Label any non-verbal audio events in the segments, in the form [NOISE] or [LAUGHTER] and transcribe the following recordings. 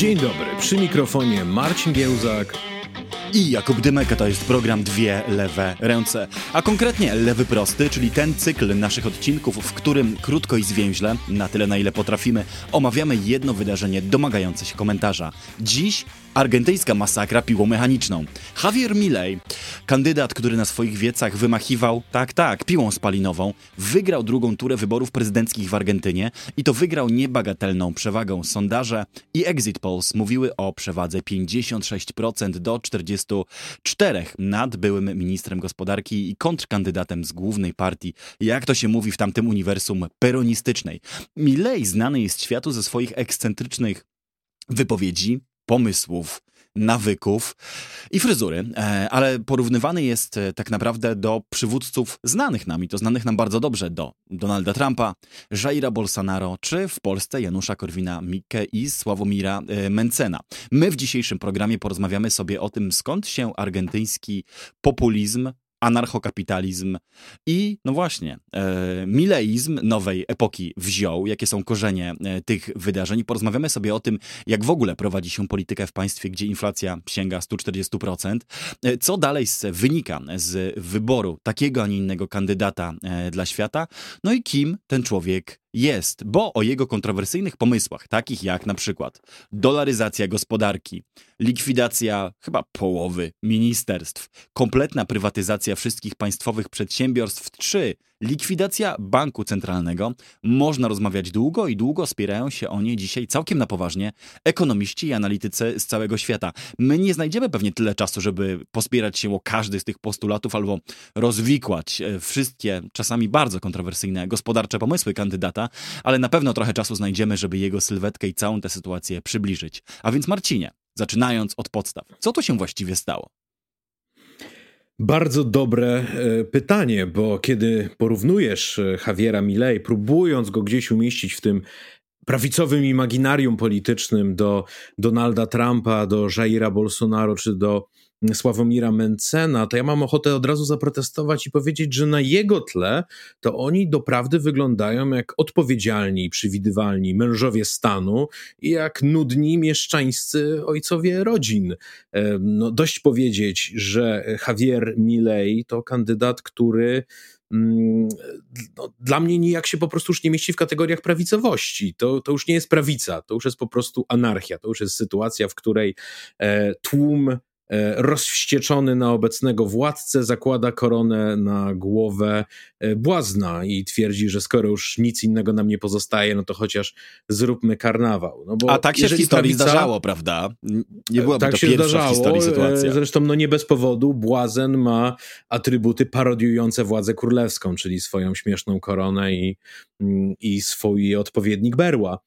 Dzień dobry, przy mikrofonie Marcin Giełzak i Jakub Dymeka to jest program Dwie Lewe Ręce, a konkretnie Lewy Prosty, czyli ten cykl naszych odcinków, w którym krótko i zwięźle, na tyle na ile potrafimy, omawiamy jedno wydarzenie domagające się komentarza. Dziś argentyńska masakra piłą mechaniczną. Javier Milei, kandydat, który na swoich wiecach wymachiwał, tak, tak, piłą spalinową, wygrał drugą turę wyborów prezydenckich w Argentynie i to wygrał niebagatelną przewagą. Sondaże i exit polls mówiły o przewadze 56% do 44% nad byłym ministrem gospodarki i kontrkandydatem z głównej partii, jak to się mówi w tamtym uniwersum peronistycznej. Milei znany jest światu ze swoich ekscentrycznych wypowiedzi, pomysłów, nawyków i fryzury, e, ale porównywany jest e, tak naprawdę do przywódców znanych nam i to znanych nam bardzo dobrze, do Donalda Trumpa, Jaira Bolsonaro czy w Polsce Janusza Korwina-Mikke i Sławomira e, Mencena. My w dzisiejszym programie porozmawiamy sobie o tym, skąd się argentyński populizm anarchokapitalizm i, no właśnie, e, mileizm nowej epoki wziął, jakie są korzenie e, tych wydarzeń. Porozmawiamy sobie o tym, jak w ogóle prowadzi się politykę w państwie, gdzie inflacja sięga 140%, e, co dalej z, wynika z wyboru takiego, a nie innego kandydata e, dla świata, no i kim ten człowiek jest, bo o jego kontrowersyjnych pomysłach, takich jak na przykład dolaryzacja gospodarki, likwidacja chyba połowy ministerstw, kompletna prywatyzacja wszystkich państwowych przedsiębiorstw, czy likwidacja banku centralnego, można rozmawiać długo i długo spierają się o niej dzisiaj całkiem na poważnie ekonomiści i analitycy z całego świata. My nie znajdziemy pewnie tyle czasu, żeby pospierać się o każdy z tych postulatów albo rozwikłać e, wszystkie, czasami bardzo kontrowersyjne gospodarcze pomysły kandydata, ale na pewno trochę czasu znajdziemy, żeby jego sylwetkę i całą tę sytuację przybliżyć. A więc Marcinie, zaczynając od podstaw, co tu się właściwie stało? Bardzo dobre e, pytanie, bo kiedy porównujesz e, Javiera Milei, próbując go gdzieś umieścić w tym prawicowym imaginarium politycznym do Donalda Trumpa, do Jaira Bolsonaro czy do Sławomira Mencena, to ja mam ochotę od razu zaprotestować i powiedzieć, że na jego tle to oni doprawdy wyglądają jak odpowiedzialni i przewidywalni mężowie stanu i jak nudni mieszczańscy ojcowie rodzin. No, dość powiedzieć, że Javier Milei to kandydat, który mm, no, dla mnie nijak się po prostu już nie mieści w kategoriach prawicowości. To, to już nie jest prawica, to już jest po prostu anarchia, to już jest sytuacja, w której e, tłum E, rozwścieczony na obecnego władcę, zakłada koronę na głowę e, błazna i twierdzi, że skoro już nic innego nam nie pozostaje, no to chociaż zróbmy karnawał. No A tak się w historii zdarzało, prawda? Nie byłaby tak to się pierwsza zdarzało, w historii sytuacja. E, zresztą no nie bez powodu błazen ma atrybuty parodiujące władzę królewską, czyli swoją śmieszną koronę i, mm, i swój odpowiednik berła.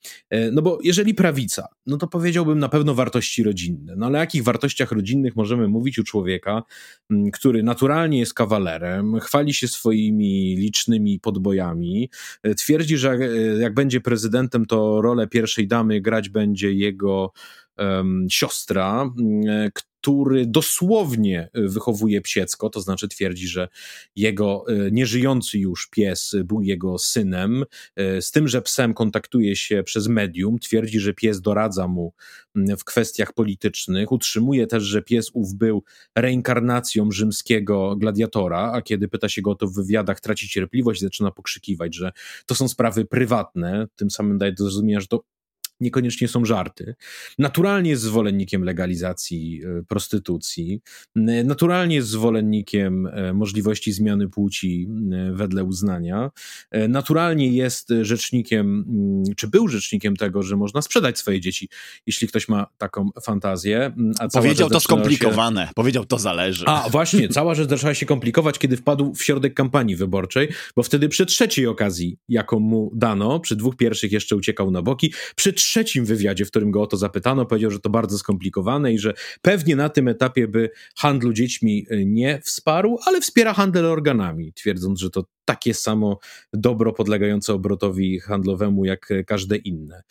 No bo jeżeli prawica, no to powiedziałbym na pewno wartości rodzinne. No ale o jakich wartościach rodzinnych możemy mówić u człowieka, który naturalnie jest kawalerem, chwali się swoimi licznymi podbojami, e, twierdzi, że e, jak będzie prezydentem, to rolę pierwszej damy grać będzie jego siostra, który dosłownie e, wychowuje psiecko, to znaczy twierdzi, że jego e, nieżyjący już pies był jego synem, e, z tym, że psem kontaktuje się przez medium, twierdzi, że pies doradza mu w kwestiach politycznych, utrzymuje też, że pies ów był reinkarnacją rzymskiego gladiatora, a kiedy pyta się go o to w wywiadach, traci cierpliwość zaczyna pokrzykiwać, że to są sprawy prywatne, tym samym daje do zrozumienia, że to niekoniecznie są żarty. Naturalnie jest zwolennikiem legalizacji e, prostytucji, naturalnie jest zwolennikiem e, możliwości zmiany płci wedle uznania, e, naturalnie jest rzecznikiem, czy był rzecznikiem tego, że można sprzedać swoje dzieci, jeśli ktoś ma taką fantazję. Powiedział to skomplikowane, się... powiedział to zależy. A właśnie, cała rzecz zaczęła się komplikować, kiedy wpadł w środek kampanii wyborczej, bo wtedy przy trzeciej okazji, jaką mu dano, przy dwóch pierwszych jeszcze uciekał na boki, przy trzecim wywiadzie, w którym go o to zapytano, powiedział, że to bardzo skomplikowane i że pewnie na tym etapie by handlu dziećmi y, nie wsparł, ale wspiera handel organami, twierdząc, że to takie samo dobro podlegające obrotowi handlowemu jak każde inne.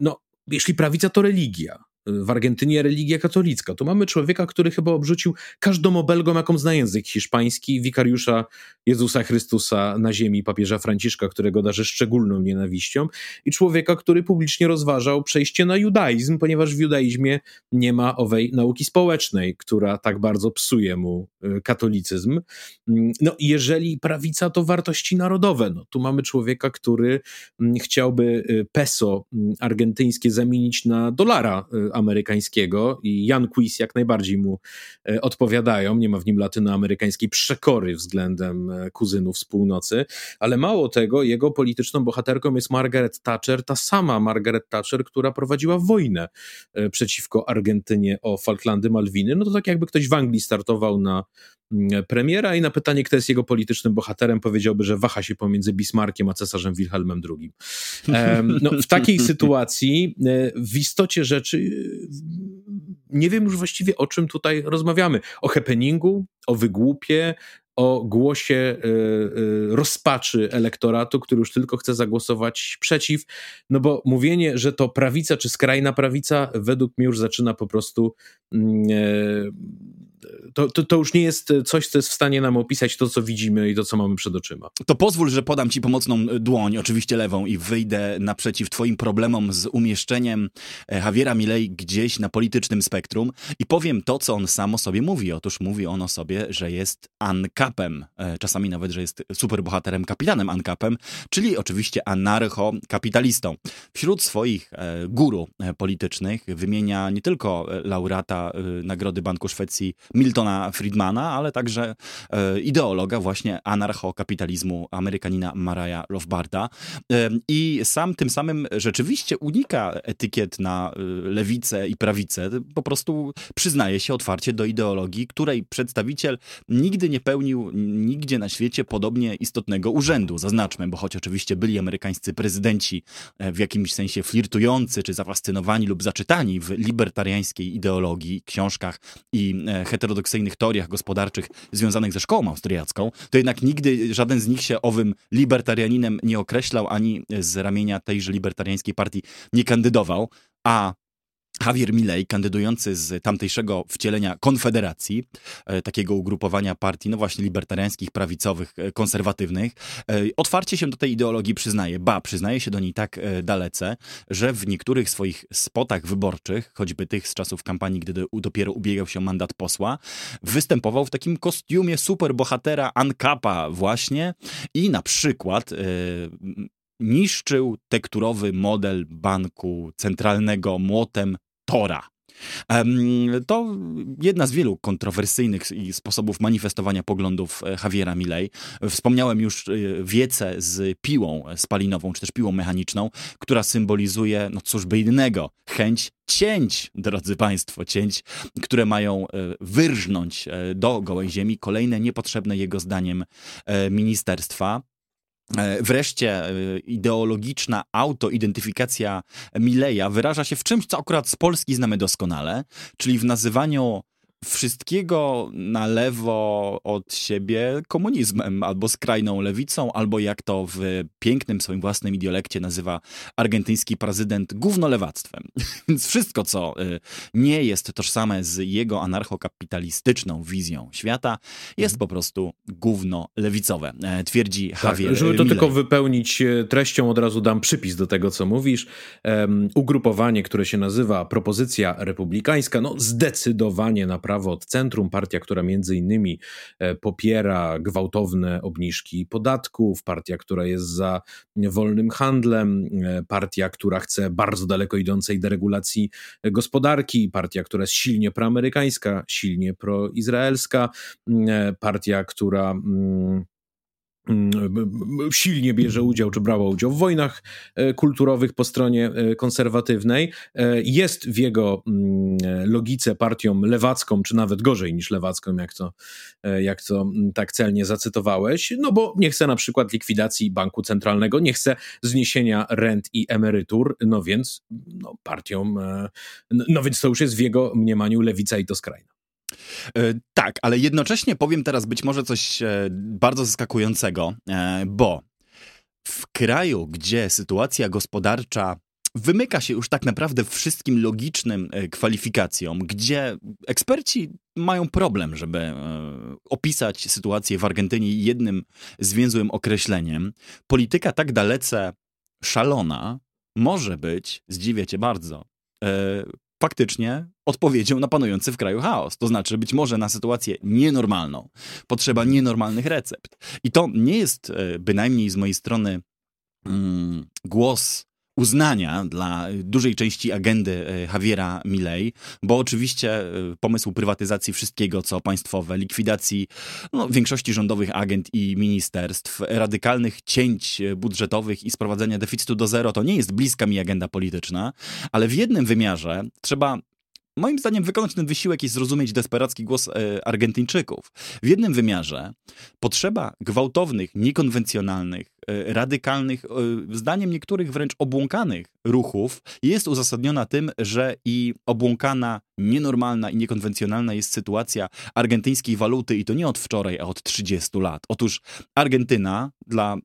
No, jeśli prawica to religia, w Argentynie religia katolicka. Tu mamy człowieka, który chyba obrzucił każdą obelgą, jaką zna język hiszpański, wikariusza Jezusa Chrystusa na ziemi, papieża Franciszka, którego darzy szczególną nienawiścią, i człowieka, który publicznie rozważał przejście na judaizm, ponieważ w judaizmie nie ma owej nauki społecznej, która tak bardzo psuje mu y, katolicyzm. Mm, no, jeżeli prawica to wartości narodowe, no tu mamy człowieka, który mm, chciałby y, peso mm, argentyńskie zamienić na dolara y, amerykańskiego i Jan Quiz jak najbardziej mu odpowiadają, nie ma w nim latynoamerykańskiej przekory względem kuzynów z północy, ale mało tego, jego polityczną bohaterką jest Margaret Thatcher, ta sama Margaret Thatcher, która prowadziła wojnę przeciwko Argentynie o Falklandy, Malwiny, no to tak jakby ktoś w Anglii startował na mm, premiera i na pytanie, kto jest jego politycznym bohaterem, powiedziałby, że waha się pomiędzy Bismarckiem a cesarzem Wilhelmem II. No, w takiej [LAUGHS] sytuacji e, w istocie rzeczy nie wiem już właściwie o czym tutaj rozmawiamy. O happeningu, o wygłupie, o głosie y, y, rozpaczy elektoratu, który już tylko chce zagłosować przeciw, no bo mówienie, że to prawica czy skrajna prawica, według mnie już zaczyna po prostu mm, e, to, to, to, już nie jest coś, co jest w stanie nam opisać to, co widzimy i to, co mamy przed oczyma. To pozwól, że podam ci pomocną dłoń, oczywiście lewą, i wyjdę naprzeciw twoim problemom z umieszczeniem e, Javiera Milei gdzieś na politycznym spektrum i powiem to, co on sam o sobie mówi. Otóż mówi on o sobie, że jest ankapem, e, czasami nawet, że jest superbohaterem, kapitanem ankapem, czyli oczywiście anarcho-kapitalistą. Wśród swoich e, guru politycznych wymienia nie tylko laureata Nagrody Banku Szwecji Miltona Friedmana, ale także e, ideologa właśnie anarchokapitalizmu Amerykanina Maraya Rothbarda. E, I sam tym samym rzeczywiście unika etykiet na e, lewicę i prawicę. Po prostu przyznaje się otwarcie do ideologii, której przedstawiciel nigdy nie pełnił nigdzie na świecie podobnie istotnego urzędu. Zaznaczmy, bo choć oczywiście byli amerykańscy prezydenci w jakimś sensie flirtujący, czy zafascynowani lub zaczytani w libertariańskiej ideologii, książkach i heterodoksyjnych teoriach gospodarczych związanych ze szkołą austriacką, to jednak nigdy żaden z nich się owym libertarianinem nie określał, ani z ramienia tejże libertariańskiej partii nie kandydował, a Javier Milei, kandydujący z tamtejszego wcielenia Konfederacji, e, takiego ugrupowania partii, no właśnie libertariańskich, prawicowych, e, konserwatywnych, e, otwarcie się do tej ideologii przyznaje. Ba, przyznaje się do niej tak dalece, że w niektórych swoich spotach wyborczych, choćby tych z czasów kampanii, gdy dopiero ubiegał się mandat posła, występował w takim kostiumie superbohatera Ankapa właśnie i na przykład niszczył tekturowy model banku centralnego młotem Tora. To jedna z wielu kontrowersyjnych sposobów manifestowania poglądów e, Javiera Milei. Wspomniałem już e, wiece z piłą spalinową, czy też piłą mechaniczną, która symbolizuje, no cóż by innego, chęć cięć, drodzy Państwo, cięć, które mają e, wyrżnąć do gołej ziemi kolejne niepotrzebne jego zdaniem ministerstwa. E, wreszcie e, ideologiczna autoidentyfikacja Mileja wyraża się w czymś, co akurat z Polski znamy doskonale, czyli w nazywaniu wszystkiego na lewo od siebie komunizmem, albo skrajną lewicą, albo jak to w pięknym swoim własnym idiolekcie nazywa argentyński prezydent gównolewactwem. [LAUGHS] Więc wszystko, co y, nie jest tożsame z jego anarchokapitalistyczną wizją świata, jest mhm. po prostu gówno lewicowe, e, twierdzi tak, Javier Żeby to tylko wypełnić e, treścią, od razu dam przypis do tego, co mówisz. Um, ugrupowanie, które się nazywa Propozycja Republikańska, no zdecydowanie na prawo od centrum, partia, która między innymi e, popiera gwałtowne obniżki podatków, partia, która jest za wolnym handlem, e, partia, która chce bardzo daleko idącej deregulacji gospodarki, partia, która jest silnie proamerykańska, silnie proizraelska, e, partia, która silnie bierze udział, czy brała udział w wojnach e, kulturowych po stronie e, konserwatywnej. E, jest w jego mm, logice partią lewacką, czy nawet gorzej niż lewacką, jak to, jak to mm, tak celnie zacytowałeś, no bo nie chce na przykład likwidacji banku centralnego, nie chce zniesienia rent i emerytur, no więc no, partią, no więc to już jest w jego mniemaniu lewica i to skrajna. E, tak, ale jednocześnie powiem teraz być może coś e, bardzo zaskakującego, e, bo w kraju, gdzie sytuacja gospodarcza wymyka się już tak naprawdę wszystkim logicznym kwalifikacjom, gdzie eksperci mają problem, żeby opisać sytuację w Argentynie jednym zwięzłym określeniem. Polityka tak dalece szalona może być, zdziwię cię bardzo, faktycznie odpowiedzią na panujący w kraju chaos. To znaczy, być może na sytuację nienormalną potrzeba nienormalnych recept. I to nie jest bynajmniej z mojej strony mm, głos uznania dla dużej części agendy e, Javiera Milei, bo oczywiście e, pomysł prywatyzacji wszystkiego, co państwowe, likwidacji no, większości rządowych agent i ministerstw, radykalnych cięć e, budżetowych i sprowadzenia deficytu do zero, to nie jest bliska mi agenda polityczna, ale w jednym wymiarze trzeba moim zdaniem wykonać ten wysiłek i zrozumieć desperacki głos Argentyńczyków. W jednym wymiarze potrzeba gwałtownych, niekonwencjonalnych, radykalnych, e, zdaniem niektórych wręcz obłąkanych ruchów jest uzasadniona tym, że i obłąkana, nienormalna i niekonwencjonalna jest sytuacja argentyńskiej waluty i to nie od wczoraj, a od 30 lat. Otóż Argentyna dla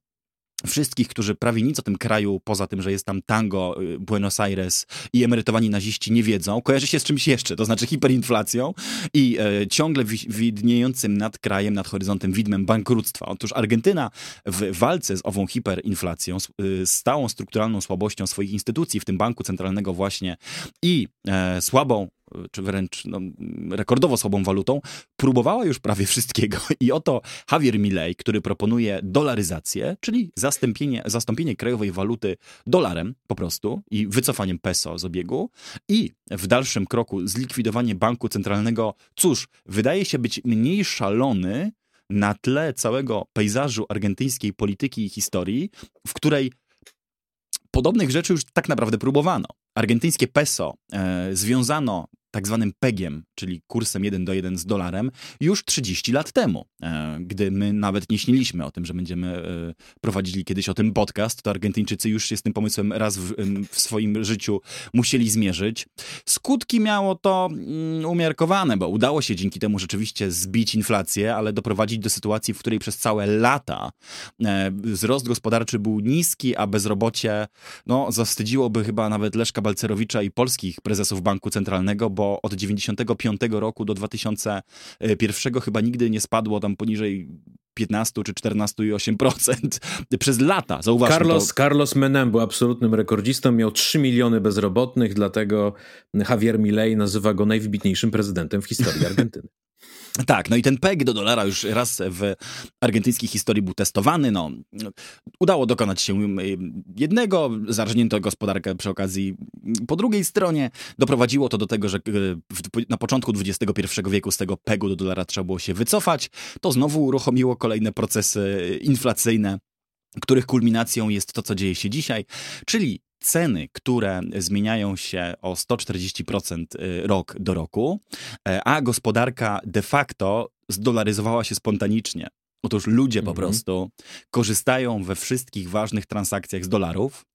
wszystkich, którzy prawie nic o tym kraju, poza tym, że jest tam tango, y, Buenos Aires i emerytowani naziści nie wiedzą, kojarzy się z czymś jeszcze, to znaczy hiperinflacją i e, ciągle wi widniejącym nad krajem, nad horyzontem widmem bankructwa. Otóż Argentyna w walce z ową hiperinflacją, z y, stałą strukturalną słabością swoich instytucji, w tym banku centralnego właśnie i e, słabą czy wręcz no, rekordowo słabą walutą, próbowała już prawie wszystkiego. I oto Javier Milei, który proponuje dolaryzację, czyli zastąpienie, zastąpienie krajowej waluty dolarem po prostu i wycofaniem peso z obiegu i w dalszym kroku zlikwidowanie banku centralnego, cóż, wydaje się być mniej szalony na tle całego pejzażu argentyńskiej polityki i historii, w której podobnych rzeczy już tak naprawdę próbowano. Argentyńskie peso e, związano tak zwanym PEGiem, czyli kursem 1 do 1 z dolarem, już 30 lat temu. E, gdy my nawet nie śniliśmy o tym, że będziemy e, prowadzili kiedyś o tym podcast, to Argentyńczycy już się z tym pomysłem raz w, w swoim życiu musieli zmierzyć. Skutki miało to mm, umiarkowane, bo udało się dzięki temu rzeczywiście zbić inflację, ale doprowadzić do sytuacji, w której przez całe lata e, wzrost gospodarczy był niski, a bezrobocie no, zawstydziłoby chyba nawet Leszka Balcerowicza i polskich prezesów Banku Centralnego, bo bo od 95 roku do 2001 chyba nigdy nie spadło tam poniżej 15 czy 14,8% [LAUGHS] przez lata. Zauważmy Carlos, to. Carlos Menem był absolutnym rekordzistą, miał 3 miliony bezrobotnych, dlatego Javier Milei nazywa go najwybitniejszym prezydentem w historii Argentyny. Tak, no i ten PEG do dolara już raz w argentyńskiej historii był testowany. No, udało dokonać się jednego, zarżnięto gospodarkę przy okazji. Po drugiej stronie doprowadziło to do tego, że na początku XXI wieku z tego PEGu do dolara trzeba było się wycofać. To znowu uruchomiło kolejne procesy inflacyjne których kulminacją jest to, co dzieje się dzisiaj, czyli ceny, które zmieniają się o 140% y, rok do roku, e, a gospodarka de facto zdolaryzowała się spontanicznie. Otóż ludzie po prostu korzystają we wszystkich ważnych transakcjach z dolarów,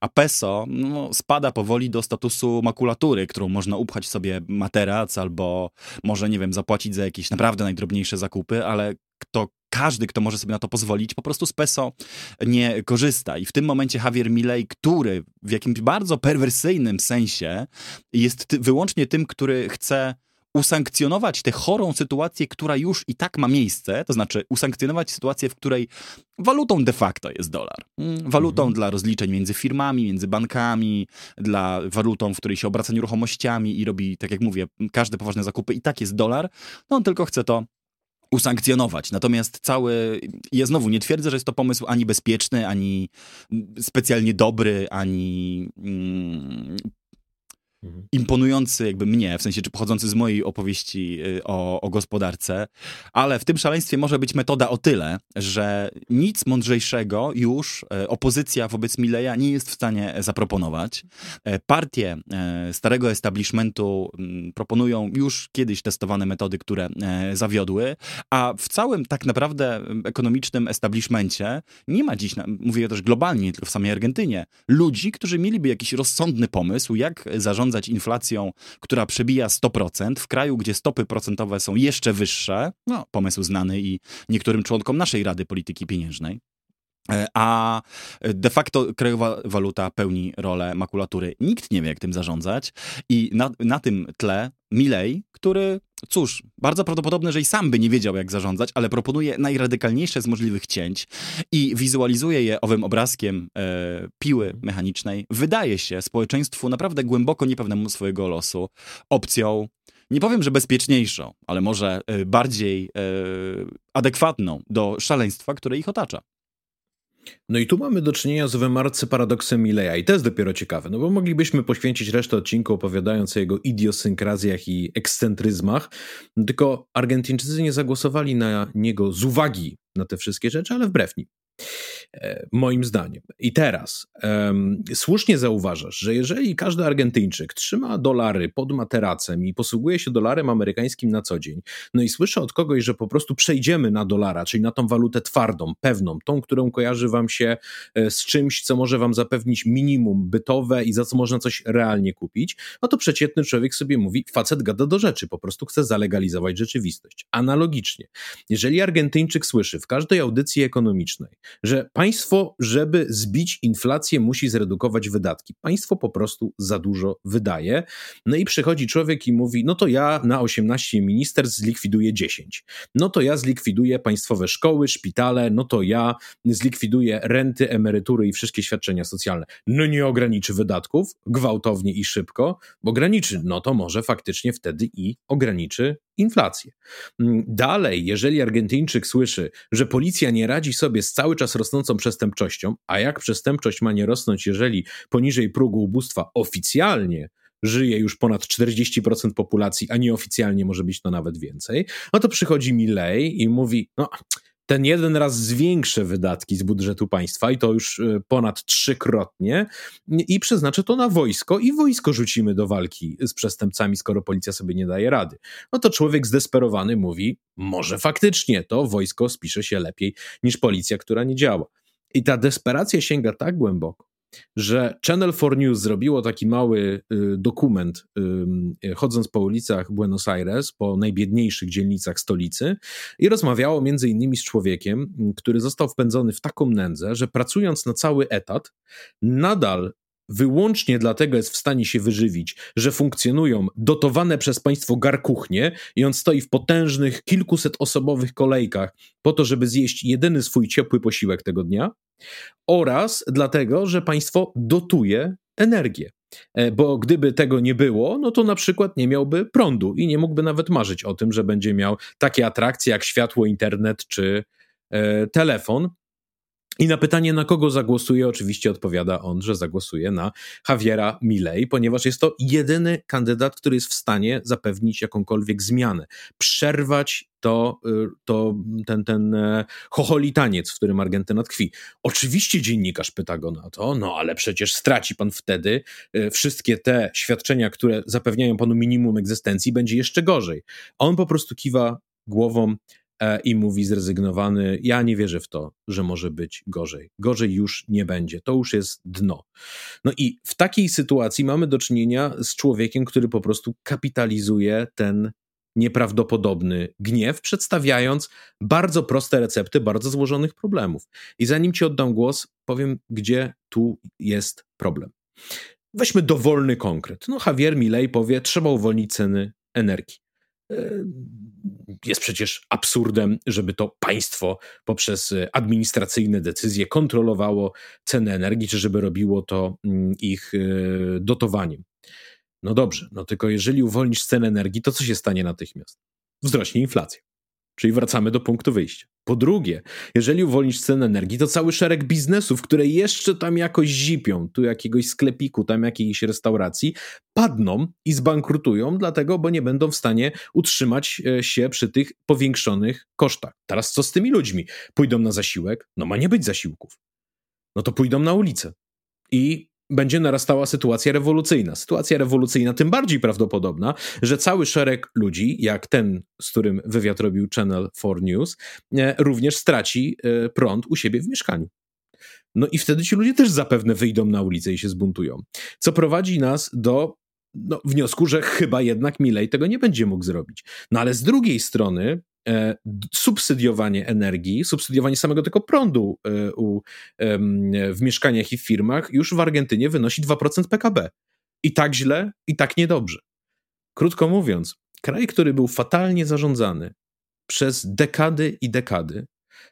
a peso no, spada powoli do statusu makulatury, którą można upchać sobie materac albo może, nie wiem, zapłacić za jakieś naprawdę najdrobniejsze zakupy, ale kto każdy, kto może sobie na to pozwolić, po prostu z PESO nie korzysta. I w tym momencie Javier Milei, który w jakimś bardzo perwersyjnym sensie jest ty wyłącznie tym, który chce usankcjonować tę chorą sytuację, która już i tak ma miejsce, to znaczy usankcjonować sytuację, w której walutą de facto jest dolar. Mm, walutą mhm. dla rozliczeń między firmami, między bankami, dla walutą, w której się obraca nieruchomościami i robi, tak jak mówię, każde poważne zakupy i tak jest dolar. No on tylko chce to usankcjonować. Natomiast cały, ja znowu nie twierdzę, że jest to pomysł ani bezpieczny, ani specjalnie dobry, ani mm, Mhm. imponujący jakby mnie, w sensie czy pochodzący z mojej opowieści y, o, o gospodarce, ale w tym szaleństwie może być metoda o tyle, że nic mądrzejszego już e, opozycja wobec Mileja nie jest w stanie zaproponować. E, partie starego establishmentu mm, proponują już kiedyś testowane metody, które zawiodły, a w całym tak naprawdę ekonomicznym establishmencie nie ma dziś, mówię też globalnie, tylko w samej Argentynie, ludzi, którzy mieliby jakiś rozsądny pomysł, jak zarządzać zarządzać inflacją, która przebija 100%, w kraju, gdzie stopy procentowe są jeszcze wyższe, no, pomysł znany i niektórym członkom naszej Rady Polityki Pieniężnej. E, a de facto krajowa waluta pełni rolę makulatury. Nikt nie wie, jak tym zarządzać i na, na tym tle Milei, który, cóż, bardzo prawdopodobne, że i sam by nie wiedział, jak zarządzać, ale proponuje najradykalniejsze z możliwych cięć i wizualizuje je owym obrazkiem e, piły mechanicznej, wydaje się społeczeństwu naprawdę głęboko niepewnemu swojego losu opcją nie powiem, że bezpieczniejszą, ale może e, bardziej e, adekwatną do szaleństwa, które ich otacza. No i tu mamy do czynienia z owym paradoksem Mileja i to jest dopiero ciekawe, no bo moglibyśmy poświęcić resztę odcinku opowiadając o jego idiosynkrazjach i ekscentryzmach, tylko Argentyńczycy nie zagłosowali na niego z uwagi na te wszystkie rzeczy, ale wbrew nim. E, moim zdaniem. I teraz um, słusznie zauważasz, że jeżeli każdy Argentyńczyk trzyma dolary pod materacem i posługuje się dolarem amerykańskim na co dzień, no i słyszę od kogoś, że po prostu przejdziemy na dolara, czyli na tą walutę twardą, pewną, tą, którą kojarzy wam się e, z czymś, co może wam zapewnić minimum bytowe i za co można coś realnie kupić, no to przeciętny człowiek sobie mówi, facet gada do rzeczy, po prostu chce zalegalizować rzeczywistość. Analogicznie, jeżeli Argentyńczyk słyszy w każdej audycji ekonomicznej, że państwo, żeby zbić inflację, musi zredukować wydatki. Państwo po prostu za dużo wydaje. No i przychodzi człowiek i mówi: No to ja na 18 ministerstw zlikwiduję 10. No to ja zlikwiduję państwowe szkoły, szpitale. No to ja zlikwiduję renty, emerytury i wszystkie świadczenia socjalne. No nie ograniczy wydatków gwałtownie i szybko, bo ograniczy. No to może faktycznie wtedy i ograniczy inflację. Mm, dalej, jeżeli Argentyńczyk słyszy, że policja nie radzi sobie z cały czas rosnącą przestępczością, a jak przestępczość ma nie rosnąć, jeżeli poniżej progu ubóstwa oficjalnie żyje już ponad 40% populacji, a nieoficjalnie może być to nawet więcej, no to przychodzi Milei i mówi, no ten jeden raz zwiększę wydatki z budżetu państwa i to już y, ponad trzykrotnie i przeznaczę to na wojsko i wojsko rzucimy do walki z przestępcami, skoro policja sobie nie daje rady. No to człowiek zdesperowany mówi, może faktycznie to wojsko spisze się lepiej niż policja, która nie działa. I ta desperacja sięga tak głęboko, że Channel 4 News zrobiło taki mały y, dokument, chodząc po ulicach Buenos Aires, po najbiedniejszych dzielnicach stolicy i rozmawiało między innymi z człowiekiem, który został wpędzony w taką nędzę, że pracując na cały etat, nadal wyłącznie dlatego jest w stanie się wyżywić, że funkcjonują dotowane przez państwo garkuchnie i on stoi w potężnych, kilkuset osobowych kolejkach po to, żeby zjeść jedyny swój ciepły posiłek tego dnia, oraz dlatego, że państwo dotuje energię. E, bo gdyby tego nie było, no to na przykład nie miałby prądu i nie mógłby nawet marzyć o tym, że będzie miał takie atrakcje jak światło, internet czy e, telefon. I na pytanie, na kogo zagłosuje, oczywiście odpowiada on, że zagłosuje na Javiera Milei, ponieważ jest to jedyny kandydat, który jest w stanie zapewnić jakąkolwiek zmianę, przerwać to, y, to ten, ten e, chocholitaniec, w którym Argentyna tkwi. Oczywiście dziennikarz pyta go na to, no ale przecież straci pan wtedy e, wszystkie te świadczenia, które zapewniają panu minimum egzystencji, będzie jeszcze gorzej. On po prostu kiwa głową, i mówi zrezygnowany: Ja nie wierzę w to, że może być gorzej. Gorzej już nie będzie. To już jest dno. No i w takiej sytuacji mamy do czynienia z człowiekiem, który po prostu kapitalizuje ten nieprawdopodobny gniew, przedstawiając bardzo proste recepty bardzo złożonych problemów. I zanim ci oddam głos, powiem, gdzie tu jest problem. Weźmy dowolny konkret. No, Javier Milei powie, trzeba uwolnić ceny energii. E, jest przecież absurdem, żeby to państwo poprzez administracyjne decyzje kontrolowało cenę energii, czy żeby robiło to mm, ich e, dotowaniem. No dobrze, no tylko jeżeli uwolnisz cenę energii, to co się stanie natychmiast? Wzrośnie inflacja. Czyli wracamy do punktu wyjścia. Po drugie, jeżeli uwolnisz cenę energii, to cały szereg biznesów, które jeszcze tam jakoś zipią, tu jakiegoś sklepiku, tam jakiejś restauracji, padną i zbankrutują, dlatego, bo nie będą w stanie utrzymać e, się przy tych powiększonych kosztach. Teraz co z tymi ludźmi? Pójdą na zasiłek? No ma nie być zasiłków. No to pójdą na ulicę. I będzie narastała sytuacja rewolucyjna. Sytuacja rewolucyjna tym bardziej prawdopodobna, że cały szereg ludzi, jak ten, z którym wywiad robił Channel 4 News, e, również straci e, prąd u siebie w mieszkaniu. No i wtedy ci ludzie też zapewne wyjdą na ulicę i się zbuntują. Co prowadzi nas do no, wniosku, że chyba jednak Milej tego nie będzie mógł zrobić. No ale z drugiej strony subsydiowanie energii, subsydiowanie samego tego prądu e, u, w mieszkaniach i w firmach już w Argentynie wynosi 2% PKB. I tak źle, i tak niedobrze. Krótko mówiąc, kraj, który był fatalnie zarządzany przez dekady i dekady,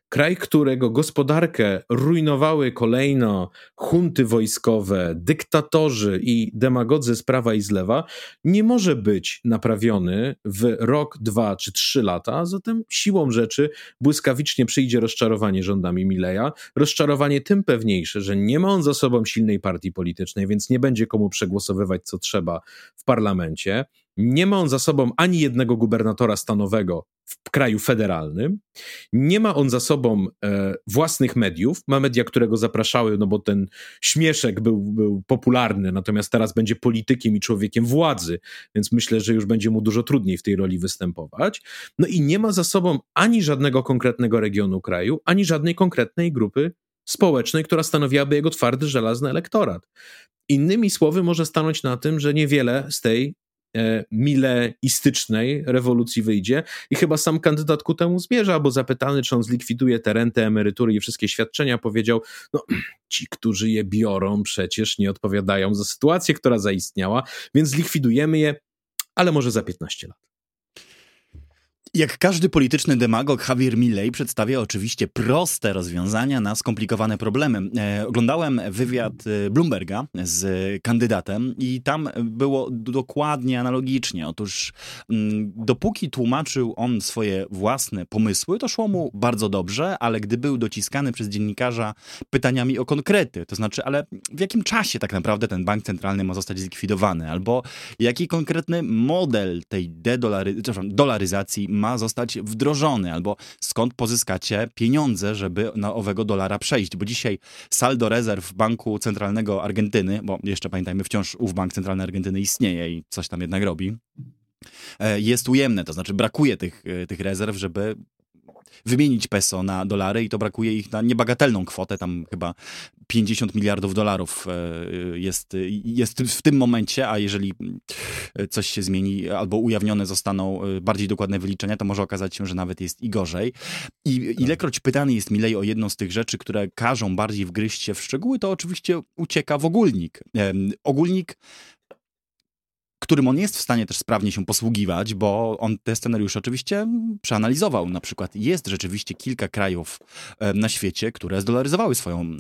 Kraj, którego gospodarkę rujnowały kolejno hunty wojskowe, dyktatorzy i demagodzy z prawa i z lewa, nie może być naprawiony w rok, dwa czy trzy lata. Zatem siłą rzeczy błyskawicznie przyjdzie rozczarowanie rządami Mileja. Rozczarowanie tym pewniejsze, że nie ma on za sobą silnej partii politycznej, więc nie będzie komu przegłosowywać co trzeba w parlamencie. Nie ma on za sobą ani jednego gubernatora stanowego w kraju federalnym. Nie ma on za sobą e, własnych mediów. Ma media, które go zapraszały, no bo ten śmieszek był, był popularny, natomiast teraz będzie politykiem i człowiekiem władzy, więc myślę, że już będzie mu dużo trudniej w tej roli występować. No i nie ma za sobą ani żadnego konkretnego regionu kraju, ani żadnej konkretnej grupy społecznej, która stanowiłaby jego twardy, żelazny elektorat. Innymi słowy, może stanąć na tym, że niewiele z tej mileistycznej rewolucji wyjdzie i chyba sam kandydat ku temu zmierza, bo zapytany, czy on zlikwiduje te renty, emerytury i wszystkie świadczenia, powiedział, no [CLEARS THROAT] ci, którzy je biorą, przecież nie odpowiadają za sytuację, która zaistniała, więc zlikwidujemy je, ale może za 15 lat. Jak każdy polityczny demagog, Javier Milley przedstawia oczywiście proste rozwiązania na skomplikowane problemy. E, oglądałem wywiad e, Bloomberga z kandydatem i tam było dokładnie analogicznie. Otóż m, mm, dopóki tłumaczył on swoje własne pomysły, to szło mu bardzo dobrze, ale gdy był dociskany przez dziennikarza pytaniami o konkrety, to znaczy, ale w jakim czasie tak naprawdę ten bank centralny ma zostać zlikwidowany, albo jaki konkretny model tej dedolaryzacji ma zostać wdrożony, albo skąd pozyskacie pieniądze, żeby na owego dolara przejść, bo dzisiaj saldo rezerw Banku Centralnego Argentyny, bo jeszcze pamiętajmy, wciąż ów Bank Centralny Argentyny istnieje i coś tam jednak robi, e, jest ujemne, to znaczy brakuje tych, e, tych rezerw, żeby wymienić peso na dolary i to brakuje ich na niebagatelną kwotę, tam chyba 50 miliardów dolarów e, jest, jest w tym momencie, a jeżeli coś się zmieni albo ujawnione zostaną e, bardziej dokładne wyliczenia, to może okazać się, że nawet jest i gorzej. I ilekroć pytany jest Milej o jedną z tych rzeczy, które każą bardziej wgryźć się w szczegóły, to oczywiście ucieka w ogólnik. Ogólnik którym on jest w stanie też sprawnie się posługiwać, bo on te scenariusze oczywiście przeanalizował. Na przykład jest rzeczywiście kilka krajów na świecie, które zdolaryzowały swoją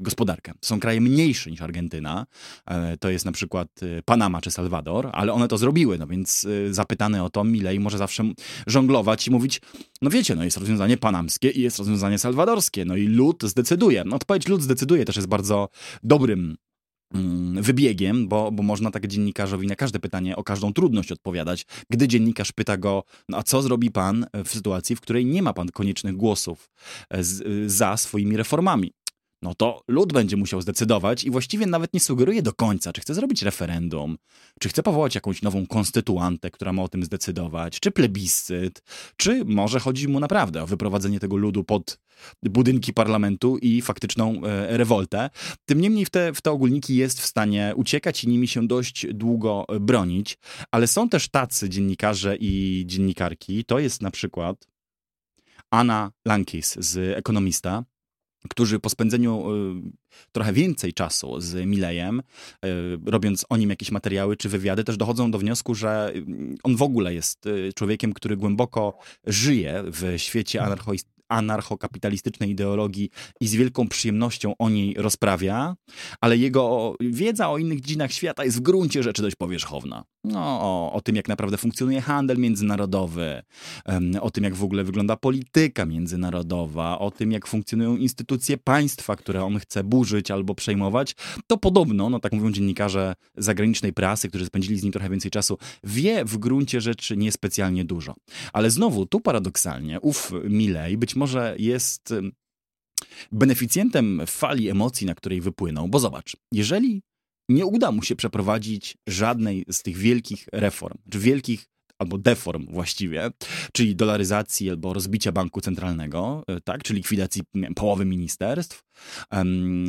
gospodarkę. Są kraje mniejsze niż Argentyna. E, to jest na przykład e, Panama czy Salwador, ale one to zrobiły, no więc e, zapytany o to Milej może zawsze żonglować i mówić, no wiecie, no jest rozwiązanie panamskie i jest rozwiązanie salwadorskie, no i lud zdecyduje. No odpowiedź lud zdecyduje też jest bardzo dobrym wybiegiem, bo, bo można tak dziennikarzowi na każde pytanie o każdą trudność odpowiadać, gdy dziennikarz pyta go, no a co zrobi pan w sytuacji, w której nie ma pan koniecznych głosów e, z, za swoimi reformami? No to lud będzie musiał zdecydować i właściwie nawet nie sugeruje do końca, czy chce zrobić referendum, czy chce powołać jakąś nową konstytuantę, która ma o tym zdecydować, czy plebiscyt, czy może chodzi mu naprawdę o wyprowadzenie tego ludu pod budynki parlamentu i faktyczną e, rewoltę. Tym niemniej w te, w te ogólniki jest w stanie uciekać i nimi się dość długo bronić, ale są też tacy dziennikarze i dziennikarki, to jest na przykład Anna Lankis z Ekonomista, którzy po spędzeniu y, trochę więcej czasu z Milejem, y, robiąc o nim jakieś materiały czy wywiady, też dochodzą do wniosku, że y, on w ogóle jest człowiekiem, który głęboko żyje w świecie anarchoistycznym anarchokapitalistycznej ideologii i z wielką przyjemnością o niej rozprawia, ale jego wiedza o innych dziedzinach świata jest w gruncie rzeczy dość powierzchowna. No, o, o tym, jak naprawdę funkcjonuje handel międzynarodowy, o tym, jak w ogóle wygląda polityka międzynarodowa, o tym, jak funkcjonują instytucje państwa, które on chce burzyć albo przejmować, to podobno, no tak mówią dziennikarze zagranicznej prasy, którzy spędzili z nim trochę więcej czasu, wie w gruncie rzeczy niespecjalnie dużo. Ale znowu, tu paradoksalnie, ów Milej być może jest beneficjentem fali emocji, na której wypłynął, bo zobacz, jeżeli nie uda mu się przeprowadzić żadnej z tych wielkich reform, czy wielkich albo deform właściwie, czyli dolaryzacji albo rozbicia banku centralnego, e, tak, czy likwidacji połowy ministerstw,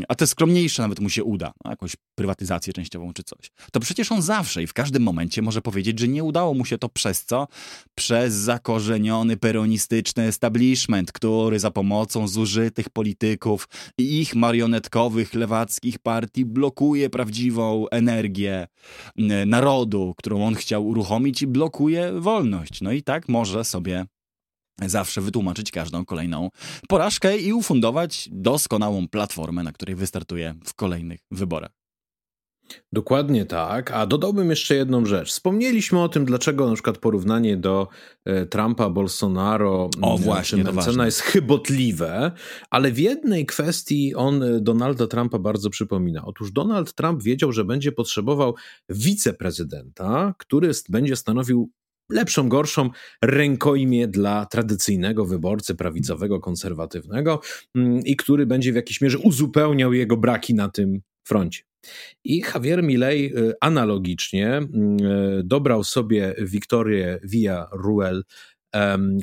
a te skromniejsze nawet mu się uda, no, jakąś prywatyzację częściową czy coś, to przecież on zawsze i w każdym momencie może powiedzieć, że nie udało mu się to przez co? Przez zakorzeniony peronistyczny establishment, który za pomocą zużytych polityków i ich marionetkowych lewackich partii blokuje prawdziwą energię narodu, którą on chciał uruchomić i blokuje wolność. No i tak może sobie zawsze wytłumaczyć każdą kolejną porażkę i ufundować doskonałą platformę, na której wystartuje w kolejnych wyborach. Dokładnie tak, a dodałbym jeszcze jedną rzecz. Wspomnieliśmy o tym, dlaczego na przykład porównanie do e, Trumpa, Bolsonaro o, właśnie, Mencena jest chybotliwe, ale w jednej kwestii on e, Donalda Trumpa bardzo przypomina. Otóż Donald Trump wiedział, że będzie potrzebował wiceprezydenta, który będzie stanowił lepszą, gorszą rękojmię dla tradycyjnego wyborcy prawicowego, konserwatywnego mm, i który będzie w jakiejś mierze uzupełniał jego braki na tym froncie. I Javier Milei y, analogicznie mm, y, dobrał sobie Wiktorię Villa Ruel,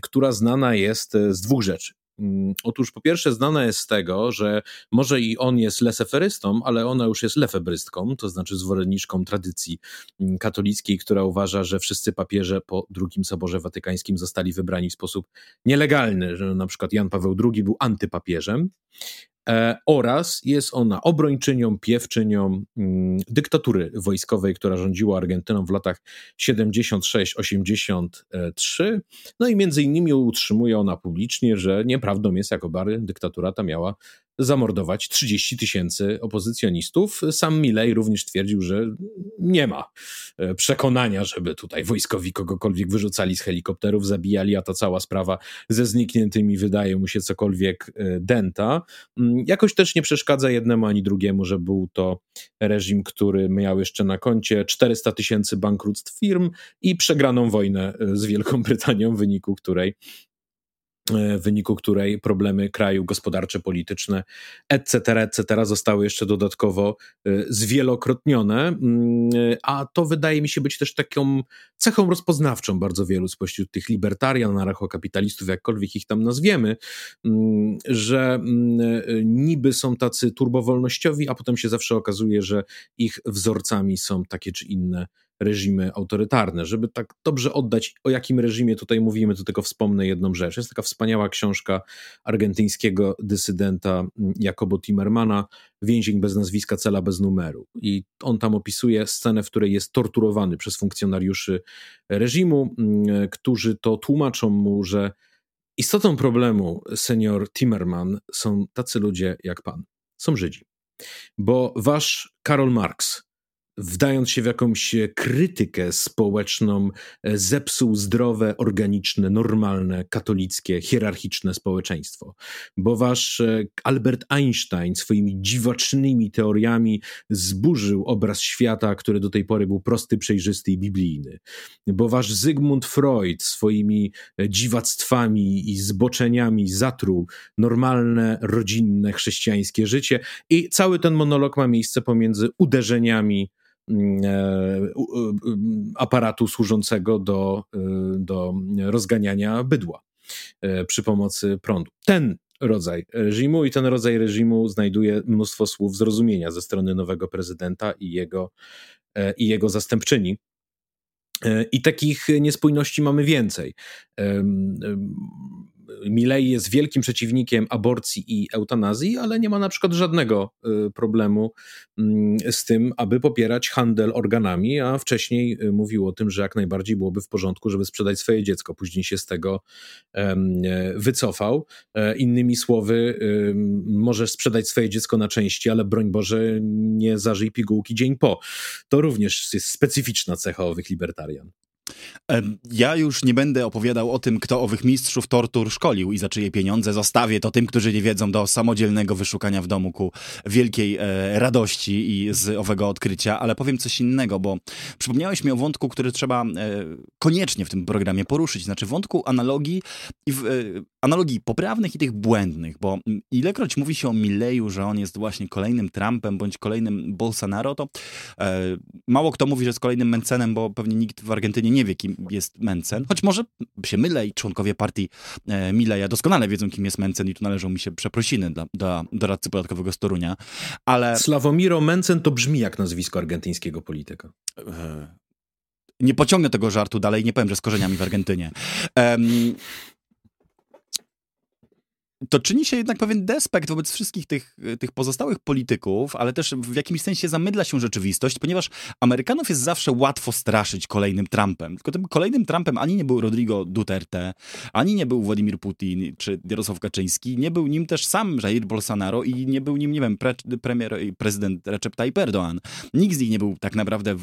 która znana jest z dwóch rzeczy. Mm, otóż po pierwsze znana jest z tego, że może i on jest leseferystą, ale ona już jest lefebrystką, to znaczy zwolenniczką tradycji mm, katolickiej, która uważa, że wszyscy papieże po II Soborze Watykańskim zostali wybrani w sposób nielegalny, że na przykład Jan Paweł II był antypapieżem. E, oraz jest ona obrończynią, piewczynią mm, dyktatury wojskowej, która rządziła Argentyną w latach 76-83. No i między innymi utrzymuje ona publicznie, że nieprawdą jest, Bary dyktatura ta miała zamordować 30 tysięcy opozycjonistów. Sam Milei również twierdził, że nie ma e, przekonania, żeby tutaj wojskowi kogokolwiek wyrzucali z helikopterów, zabijali, a ta cała sprawa ze znikniętymi wydaje mu się cokolwiek e, denta. Mm, jakoś też nie przeszkadza jednemu ani drugiemu, że był to reżim, który miał jeszcze na koncie 400 tysięcy bankructw firm i przegraną wojnę e, z Wielką Brytanią, w wyniku której w wyniku której problemy kraju gospodarcze, polityczne, etc., etc. zostały jeszcze dodatkowo e, zwielokrotnione, mm, a to wydaje mi się być też taką cechą rozpoznawczą bardzo wielu spośród tych libertarian, anarchokapitalistów, jakkolwiek ich tam nazwiemy, mm, że mm, e, niby są tacy turbowolnościowi, a potem się zawsze okazuje, że ich wzorcami są takie czy inne reżimy autorytarne. Żeby tak dobrze oddać, o jakim reżimie tutaj mówimy, to tylko wspomnę jedną rzecz. Jest taka wspaniała książka argentyńskiego dysydenta mm, Jacobo Timmermana, Więzień bez nazwiska, cela bez numeru. I on tam opisuje scenę, w której jest torturowany przez funkcjonariuszy reżimu, mm, którzy to tłumaczą mu, że istotą problemu, senior Timmerman, są tacy ludzie jak pan. Są Żydzi. Bo wasz Karol Marx, wdając się w jakąś krytykę społeczną, e, zepsuł zdrowe, organiczne, normalne, katolickie, hierarchiczne społeczeństwo. Bo wasz e, Albert Einstein swoimi dziwacznymi teoriami zburzył obraz świata, który do tej pory był prosty, przejrzysty i biblijny. Bo wasz Zygmunt Freud swoimi e, dziwactwami i zboczeniami zatruł normalne, rodzinne, chrześcijańskie życie i cały ten monolog ma miejsce pomiędzy uderzeniami e, aparatu służącego do, e, do rozganiania bydła e, przy pomocy prądu. Ten rodzaj reżimu i ten rodzaj reżimu znajduje mnóstwo słów zrozumienia ze strony nowego prezydenta i jego, i jego zastępczyni. I takich niespójności mamy więcej. Milei jest wielkim przeciwnikiem aborcji i eutanazji, ale nie ma na przykład żadnego y, problemu mm, z tym, aby popierać handel organami, a wcześniej y, mówił o tym, że jak najbardziej byłoby w porządku, żeby sprzedać swoje dziecko. Później się z tego wycofał. E, innymi słowy, możesz sprzedać swoje dziecko na części, ale broń Boże, nie zażyj pigułki dzień po. To również jest specyficzna cecha owych libertarian. Ja już nie będę opowiadał o tym, kto owych mistrzów tortur szkolił i za czyje pieniądze. Zostawię to tym, którzy nie wiedzą, do samodzielnego wyszukania w domu ku wielkiej e, radości i z owego odkrycia, ale powiem coś innego, bo przypomniałeś mi o wątku, który trzeba e, koniecznie w tym programie poruszyć, znaczy wątku analogii i w, e, analogii poprawnych i tych błędnych, bo ilekroć mówi się o Milleju, że on jest właśnie kolejnym Trumpem bądź kolejnym Bolsonaro, to e, mało kto mówi, że jest kolejnym Mencenem, bo pewnie nikt w Argentynie nie wie, wie, kim jest Mencen, choć może się mylę i członkowie partii e, Mileja doskonale wiedzą, kim jest Mencen i tu należą mi się przeprosiny dla, dla doradcy podatkowego z Torunia, ale... Sławomiro Mencen to brzmi jak nazwisko argentyńskiego polityka. E, nie pociągnę tego żartu dalej, nie powiem, że z korzeniami w Argentynie. Um, to czyni się jednak pewien despekt wobec wszystkich tych, tych pozostałych polityków, ale też w jakimś sensie zamydla się rzeczywistość, ponieważ Amerykanów jest zawsze łatwo straszyć kolejnym Trumpem. Tylko tym kolejnym Trumpem ani nie był Rodrigo Duterte, ani nie był Władimir Putin czy Jarosław Kaczyński, nie był nim też sam Jair Bolsonaro i nie był nim, nie wiem, pre, premier prezydent Recep Tayyip Erdoğan. Nikt z nich nie był tak naprawdę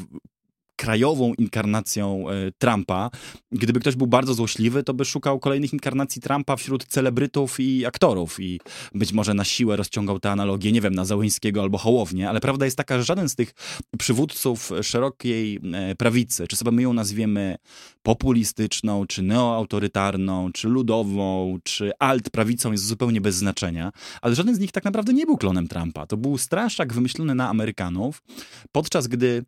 krajową inkarnacją e, Trumpa. Gdyby ktoś był bardzo złośliwy, to by szukał kolejnych inkarnacji Trumpa wśród celebrytów i aktorów i być może na siłę rozciągał te analogie, nie wiem, na Załyńskiego albo Hołownię, ale prawda jest taka, że żaden z tych przywódców szerokiej e, prawicy, czy sobie my ją nazwiemy populistyczną, czy neoautorytarną, czy ludową, czy alt-prawicą jest zupełnie bez znaczenia, ale żaden z nich tak naprawdę nie był klonem Trumpa. To był straszak wymyślony na Amerykanów, podczas gdy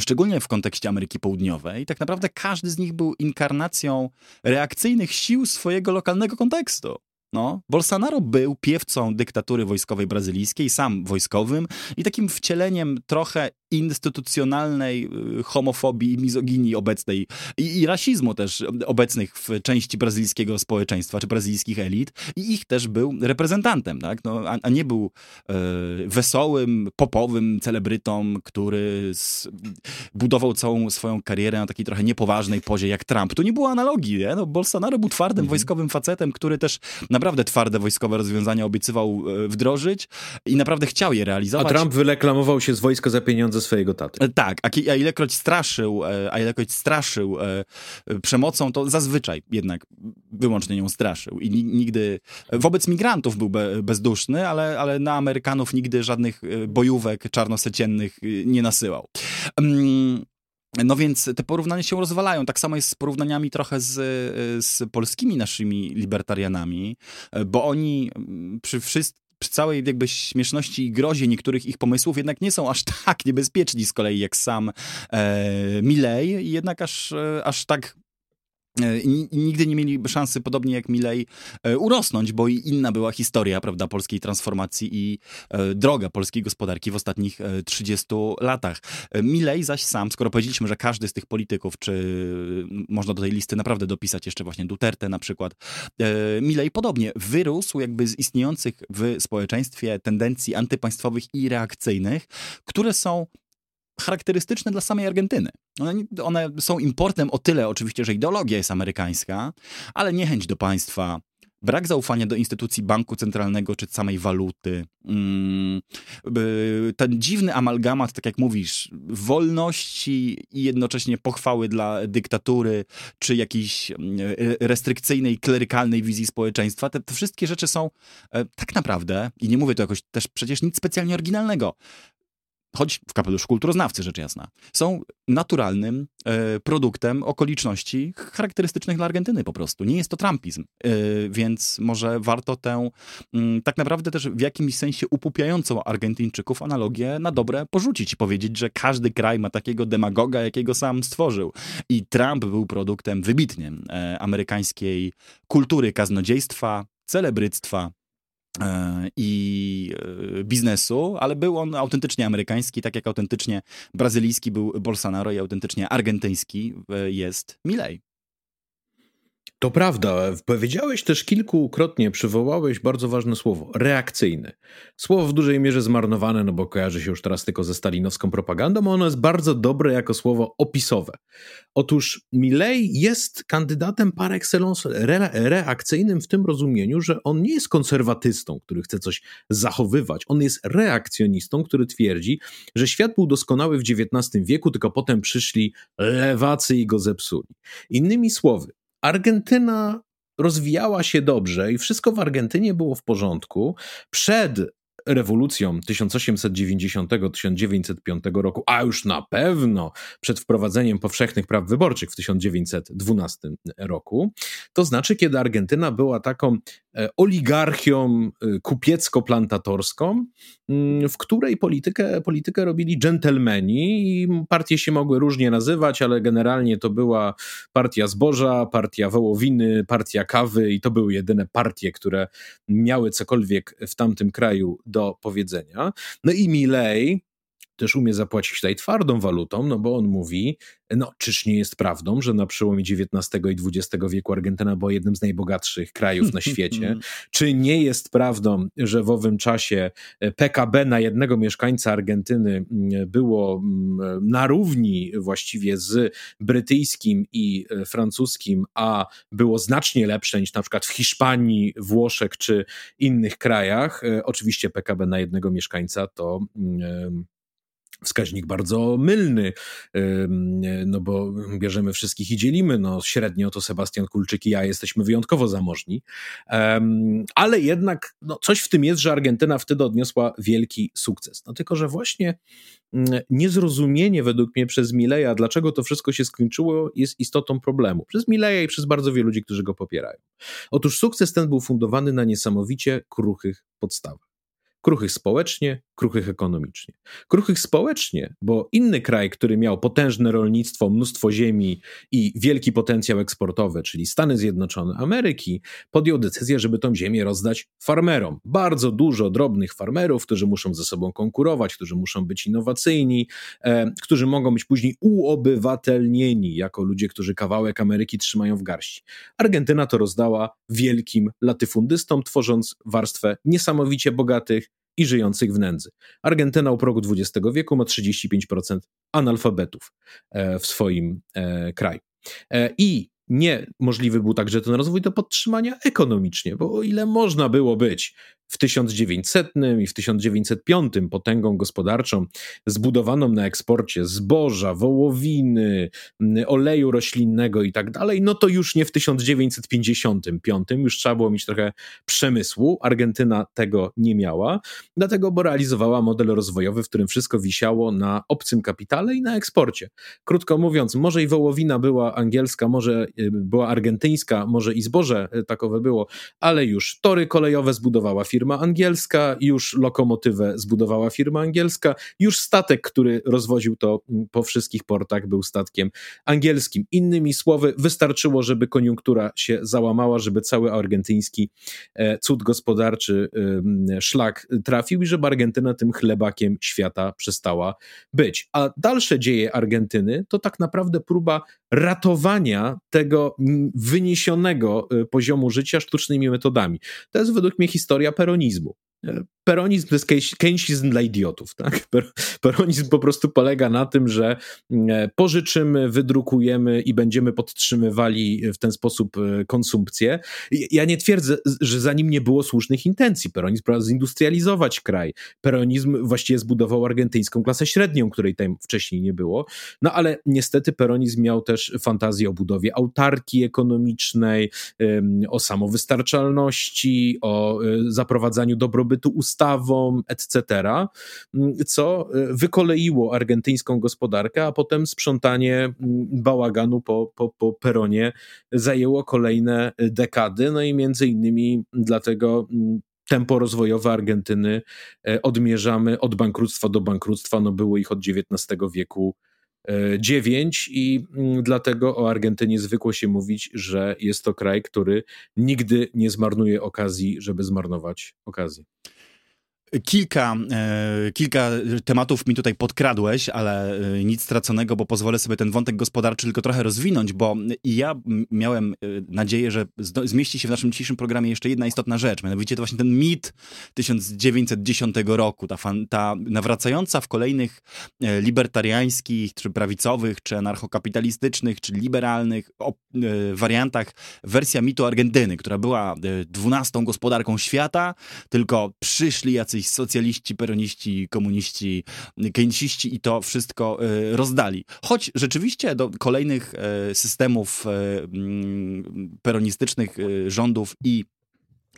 szczególnie w kontekście Ameryki Południowej, tak naprawdę każdy z nich był inkarnacją reakcyjnych sił swojego lokalnego kontekstu. No, Bolsonaro był piewcą dyktatury wojskowej brazylijskiej, sam wojskowym i takim wcieleniem trochę instytucjonalnej y, homofobii i mizoginii obecnej i, i, rasizmu też obecnych w części brazylijskiego społeczeństwa, czy brazylijskich elit i ich też był reprezentantem, tak? No, a, a nie był e, wesołym, popowym celebrytą, który z, budował całą swoją karierę na takiej trochę niepoważnej pozie jak Trump. Tu nie było analogii, nie? No, Bolsonaro był twardym mhm. wojskowym facetem, który też naprawdę twarde wojskowe rozwiązania obiecywał e, wdrożyć i naprawdę chciał je realizować. A Trump wyreklamował się z wojska za pieniądze swojego taty. E, tak, a, a ilekroć straszył, e, a ilekroć straszył e, przemocą, to zazwyczaj jednak wyłącznie nią straszył. I nigdy wobec migrantów był be, bezduszny, ale, ale na Amerykanów nigdy żadnych bojówek czarnoseciennych nie nasyłał. Mm, no więc te porównania się rozwalają. Tak samo jest z porównaniami trochę z, z polskimi naszymi libertarianami, bo oni mm, przy wszystkim przy całej jakby śmieszności i grozie niektórych ich pomysłów jednak nie są aż tak [LAUGHS] niebezpieczni z kolei jak sam e, Milley, jednak aż, e, aż tak E, nigdy nie mieli szansy, podobnie jak Milej, e, urosnąć, bo i inna była historia, prawda, polskiej transformacji i e, droga polskiej gospodarki w ostatnich 30 latach. Milej zaś sam, skoro powiedzieliśmy, że każdy z tych polityków, czy można do tej listy naprawdę dopisać jeszcze właśnie Duterte na przykład, Milej podobnie wyrósł jakby z istniejących w społeczeństwie tendencji antypaństwowych i reakcyjnych, które są charakterystyczne dla samej Argentyny. One, one, są importem o tyle oczywiście, że ideologia jest amerykańska, ale niechęć do państwa, brak zaufania do instytucji banku centralnego czy samej waluty, mm, ten dziwny amalgamat, tak jak mówisz, wolności i jednocześnie pochwały dla dyktatury, czy jakiejś mm, restrykcyjnej, klerykalnej wizji społeczeństwa, te, te wszystkie rzeczy są e, tak naprawdę, i nie mówię to jakoś też przecież nic specjalnie oryginalnego, choć w kapeluszu kulturoznawcy, rzecz jasna, są naturalnym e, produktem okoliczności charakterystycznych dla Argentyny po prostu. Nie jest to trumpizm, e, więc może warto tę m, mm, tak naprawdę też w jakimś sensie upupiającą Argentyńczyków analogię na dobre porzucić i powiedzieć, że każdy kraj ma takiego demagoga, jakiego sam stworzył. I Trump był produktem wybitnie e, amerykańskiej kultury kaznodziejstwa, celebryctwa, i e, biznesu, ale był on autentycznie amerykański, tak jak autentycznie brazylijski był Bolsonaro i autentycznie argentyński e, jest Milley. To prawda. Powiedziałeś też kilkukrotnie, przywołałeś bardzo ważne słowo reakcyjny. Słowo w dużej mierze zmarnowane, no bo kojarzy się już teraz tylko ze stalinowską propagandą, ono jest bardzo dobre jako słowo opisowe. Otóż Milley jest kandydatem par excellence re reakcyjnym w tym rozumieniu, że on nie jest konserwatystą, który chce coś zachowywać. On jest reakcjonistą, który twierdzi, że świat był doskonały w XIX wieku, tylko potem przyszli lewacy i go zepsuli. Innymi słowy, Argentyna rozwijała się dobrze i wszystko w Argentynie było w porządku. Przed rewolucją 1890-1905 roku, a już na pewno przed wprowadzeniem powszechnych praw wyborczych w 1912 roku, to znaczy, kiedy Argentyna była taką e, oligarchią e, kupiecko-plantatorską, mm, w której politykę, politykę robili dżentelmeni i partie się mogły różnie nazywać, ale generalnie to była partia zboża, partia wołowiny, partia kawy i to były jedyne partie, które miały cokolwiek w tamtym kraju do powiedzenia. No i Milley, też umie zapłacić tutaj twardą walutą, no bo on mówi, no czyż nie jest prawdą, że na przełomie XIX i XX wieku Argentyna była jednym z najbogatszych krajów na [LAUGHS] świecie? Czy nie jest prawdą, że w owym czasie PKB na jednego mieszkańca Argentyny mm, było mm, na równi właściwie z brytyjskim i e, francuskim, a było znacznie lepsze niż na przykład w Hiszpanii, Włoszech czy innych krajach? E, oczywiście PKB na jednego mieszkańca to mm, wskaźnik bardzo mylny, no bo bierzemy wszystkich i dzielimy, no średnio to Sebastian Kulczyk i ja jesteśmy wyjątkowo zamożni, ale jednak no, coś w tym jest, że Argentyna wtedy odniosła wielki sukces. No tylko, że właśnie mm, niezrozumienie według mnie przez Mileja, dlaczego to wszystko się skończyło, jest istotą problemu. Przez Mileja i przez bardzo wielu ludzi, którzy go popierają. Otóż sukces ten był fundowany na niesamowicie kruchych podstawach. Kruchych społecznie, kruchych ekonomicznie. Kruchych społecznie, bo inny kraj, który miał potężne rolnictwo, mnóstwo ziemi i wielki potencjał eksportowy, czyli Stany Zjednoczone Ameryki, podjął decyzję, żeby tą ziemię rozdać farmerom. Bardzo dużo drobnych farmerów, którzy muszą ze sobą konkurować, którzy muszą być innowacyjni, e, którzy mogą być później uobywatelnieni jako ludzie, którzy kawałek Ameryki trzymają w garści. Argentyna to rozdała wielkim latyfundystom, tworząc warstwę niesamowicie bogatych, i żyjących w nędzy. Argentyna u progu XX wieku ma 35% analfabetów e, w swoim e, kraju. E, I niemożliwy był także ten rozwój do podtrzymania ekonomicznie, bo o ile można było być w 1900 i w 1905 potęgą gospodarczą zbudowaną na eksporcie zboża, wołowiny, oleju roślinnego i tak dalej, no to już nie w 1955, już trzeba było mieć trochę przemysłu. Argentyna tego nie miała, dlatego bo realizowała model rozwojowy, w którym wszystko wisiało na obcym kapitale i na eksporcie. Krótko mówiąc, może i wołowina była angielska, może y, była argentyńska, może i zboże y, takowe było, ale już tory kolejowe zbudowała firma firma angielska, już lokomotywę zbudowała firma angielska, już statek, który rozwoził to po wszystkich portach, był statkiem angielskim. Innymi słowy, wystarczyło, żeby koniunktura się załamała, żeby cały argentyński e, cud gospodarczy szlak trafił i żeby Argentyna tym chlebakiem świata przestała być. A dalsze dzieje Argentyny to tak naprawdę próba ratowania tego wyniesionego e, poziomu życia sztucznymi metodami. To jest według mnie historia peronizmu. E, peronizm to jest keynesizm dla idiotów. Tak? [LAUGHS] Peronizm po prostu polega na tym, że mm, e, pożyczymy, wydrukujemy i będziemy podtrzymywali w ten sposób e, konsumpcję. Ja nie twierdzę, że za nim nie było słusznych intencji. Peronizm próbował zindustrializować kraj. Peronizm właściwie zbudował argentyńską klasę średnią, której tam wcześniej nie było. No ale niestety peronizm miał też fantazję o budowie autarki ekonomicznej, o samowystarczalności, o zaprowadzaniu dobrobytu ustaw ustawą, etc., co e, wykoleiło argentyńską gospodarkę, a potem sprzątanie mm, bałaganu po, po, po peronie zajęło kolejne dekady, no i między innymi dlatego mm, tempo rozwojowe Argentyny e, odmierzamy od bankructwa do bankructwa, no było ich od XIX wieku e, dziewięć i mm, dlatego o Argentynie zwykło się mówić, że jest to kraj, który nigdy nie zmarnuje okazji, żeby zmarnować okazję. Kilka, e, kilka tematów mi tutaj podkradłeś, ale e, nic straconego, bo pozwolę sobie ten wątek gospodarczy tylko trochę rozwinąć, bo ja miałem e, nadzieję, że zmieści się w naszym dzisiejszym programie jeszcze jedna istotna rzecz, mianowicie to właśnie ten mit 1910 roku, ta, fan, ta nawracająca w kolejnych libertariańskich, czy prawicowych, czy anarchokapitalistycznych, czy liberalnych wariantach wersja mitu Argentyny, która była dwunastą gospodarką świata, tylko przyszli jacyś jacyś socjaliści, peroniści, komuniści, keynesiści i to wszystko e, rozdali. Choć rzeczywiście do kolejnych e, systemów e, peronistycznych rządów i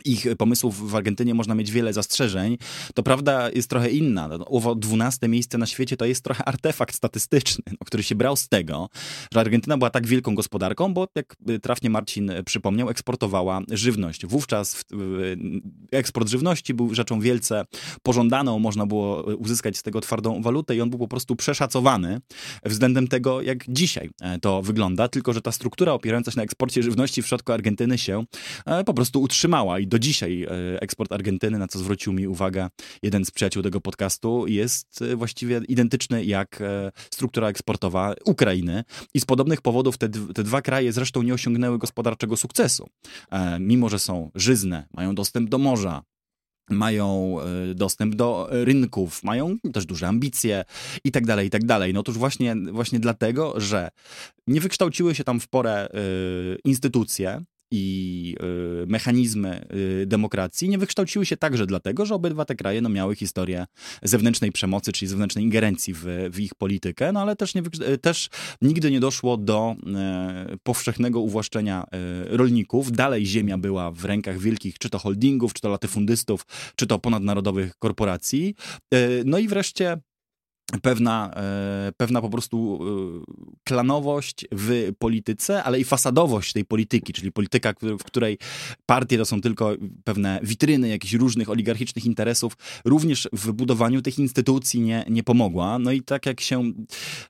ich pomysłów w Argentynie można mieć wiele zastrzeżeń, to prawda jest trochę inna. No, owo 12 miejsce na świecie to jest trochę artefakt statystyczny, no, który się brał z tego, że Argentyna była tak wielką gospodarką, bo jak trafnie Marcin przypomniał, eksportowała żywność. Wówczas eksport żywności był rzeczą wielce pożądaną, można było uzyskać z tego twardą walutę i on był po prostu przeszacowany względem tego, jak dzisiaj e, to wygląda, tylko że ta struktura opierająca się na eksporcie żywności w środku Argentyny się e, po prostu utrzymała i do dzisiaj e, eksport Argentyny, na co zwrócił mi uwagę jeden z przyjaciół tego podcastu, jest e, właściwie identyczny jak e, struktura eksportowa Ukrainy. I z podobnych powodów te, te dwa kraje zresztą nie osiągnęły gospodarczego sukcesu. Mimo, że są żyzne, mają dostęp do morza, mają dostęp do rynków, mają też duże ambicje i tak dalej, i tak dalej. No otóż właśnie, właśnie dlatego, że nie wykształciły się tam w porę instytucje, i y, mechanizmy y, demokracji nie wykształciły się także dlatego, że obydwa te kraje no, miały historię zewnętrznej przemocy, czyli zewnętrznej ingerencji w, w ich politykę, no ale też, nie, y, też nigdy nie doszło do powszechnego uwłaszczenia rolników. Dalej ziemia była w rękach wielkich, czy to holdingów, czy to latyfundystów, czy to ponadnarodowych korporacji. No i wreszcie pewna, e, pewna po prostu e, klanowość w polityce, ale i fasadowość tej polityki, czyli polityka, w której partie to są tylko pewne witryny jakichś różnych oligarchicznych interesów, również w budowaniu tych instytucji nie, nie pomogła. No i tak jak się,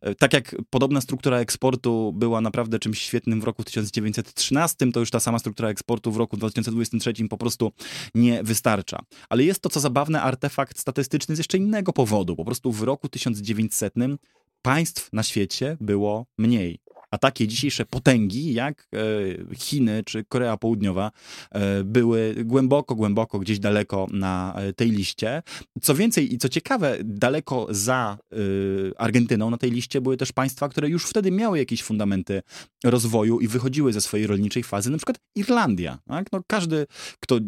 e, tak jak podobna struktura eksportu była naprawdę czymś świetnym w roku 1913, to już ta sama struktura eksportu w roku 2023 po prostu nie wystarcza. Ale jest to, co zabawne, artefakt statystyczny z jeszcze innego powodu. Po prostu w roku 1900 1900 państw na świecie było mniej. A takie dzisiejsze potęgi, jak e, Chiny czy Korea Południowa, e, były głęboko, głęboko gdzieś daleko na e, tej liście. Co więcej i co ciekawe, daleko za Argentyną na tej liście były też państwa, które już wtedy miały jakieś fundamenty rozwoju i wychodziły ze swojej rolniczej fazy, na przykład Irlandia. Tak? No, każdy, kto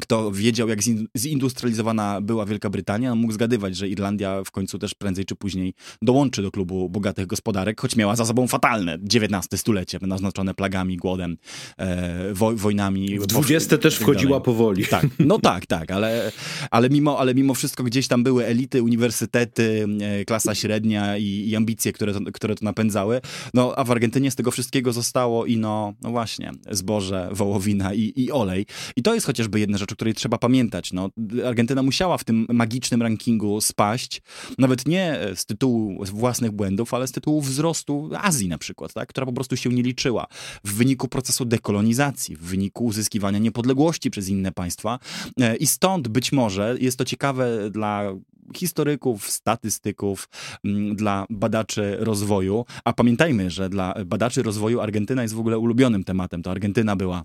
kto wiedział, jak zindustrializowana była Wielka Brytania, no mógł zgadywać, że Irlandia w końcu też prędzej czy później dołączy do klubu bogatych gospodarek, choć miała za sobą fatalne XIX stulecie, naznaczone plagami, głodem, e, wo, wojnami. W XX też tak wchodziła powoli. Tak, no tak, tak, ale, ale, mimo, ale mimo wszystko gdzieś tam były elity, uniwersytety, e, klasa średnia i, i ambicje, które to, które to napędzały. No, a w Argentynie z tego wszystkiego zostało i no, no właśnie, zboże, wołowina i, i olej. I to jest chociażby jedna rzecz, o której trzeba pamiętać. No, Argentyna musiała w tym magicznym rankingu spaść, nawet nie z tytułu własnych błędów, ale z tytułu wzrostu Azji na przykład, tak? która po prostu się nie liczyła. W wyniku procesu dekolonizacji, w wyniku uzyskiwania niepodległości przez inne państwa. E, I stąd być może jest to ciekawe dla historyków, statystyków, dla badaczy rozwoju. A pamiętajmy, że dla badaczy rozwoju Argentyna jest w ogóle ulubionym tematem. To Argentyna była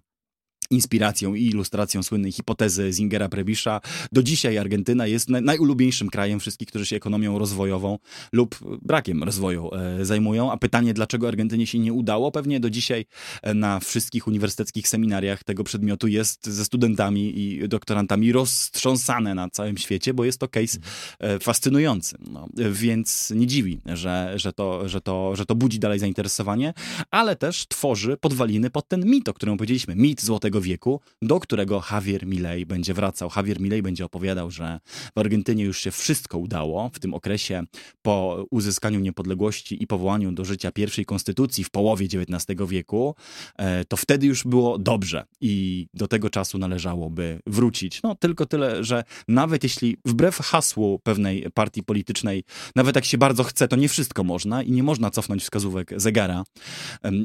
inspiracją i ilustracją słynnej hipotezy Zingera Prebisza. Do dzisiaj Argentyna jest najulubieńszym krajem wszystkich, którzy się ekonomią rozwojową lub brakiem rozwoju e, zajmują. A pytanie, dlaczego Argentynie się nie udało? Pewnie do dzisiaj e, na wszystkich uniwersyteckich seminariach tego przedmiotu jest ze studentami i doktorantami roztrząsane na całym świecie, bo jest to case e, fascynujący. No, więc nie dziwi, że, że, to, że, to, że to budzi dalej zainteresowanie, ale też tworzy podwaliny pod ten mit, o którym powiedzieliśmy. Mit złotego wieku, do którego Javier Milei będzie wracał. Javier Milei będzie opowiadał, że w Argentynie już się wszystko udało w tym okresie po uzyskaniu niepodległości i powołaniu do życia pierwszej konstytucji w połowie XIX wieku. E, to wtedy już było dobrze i do tego czasu należałoby wrócić. No tylko tyle, że nawet jeśli wbrew hasłu pewnej partii politycznej, nawet jak się bardzo chce, to nie wszystko można i nie można cofnąć wskazówek zegara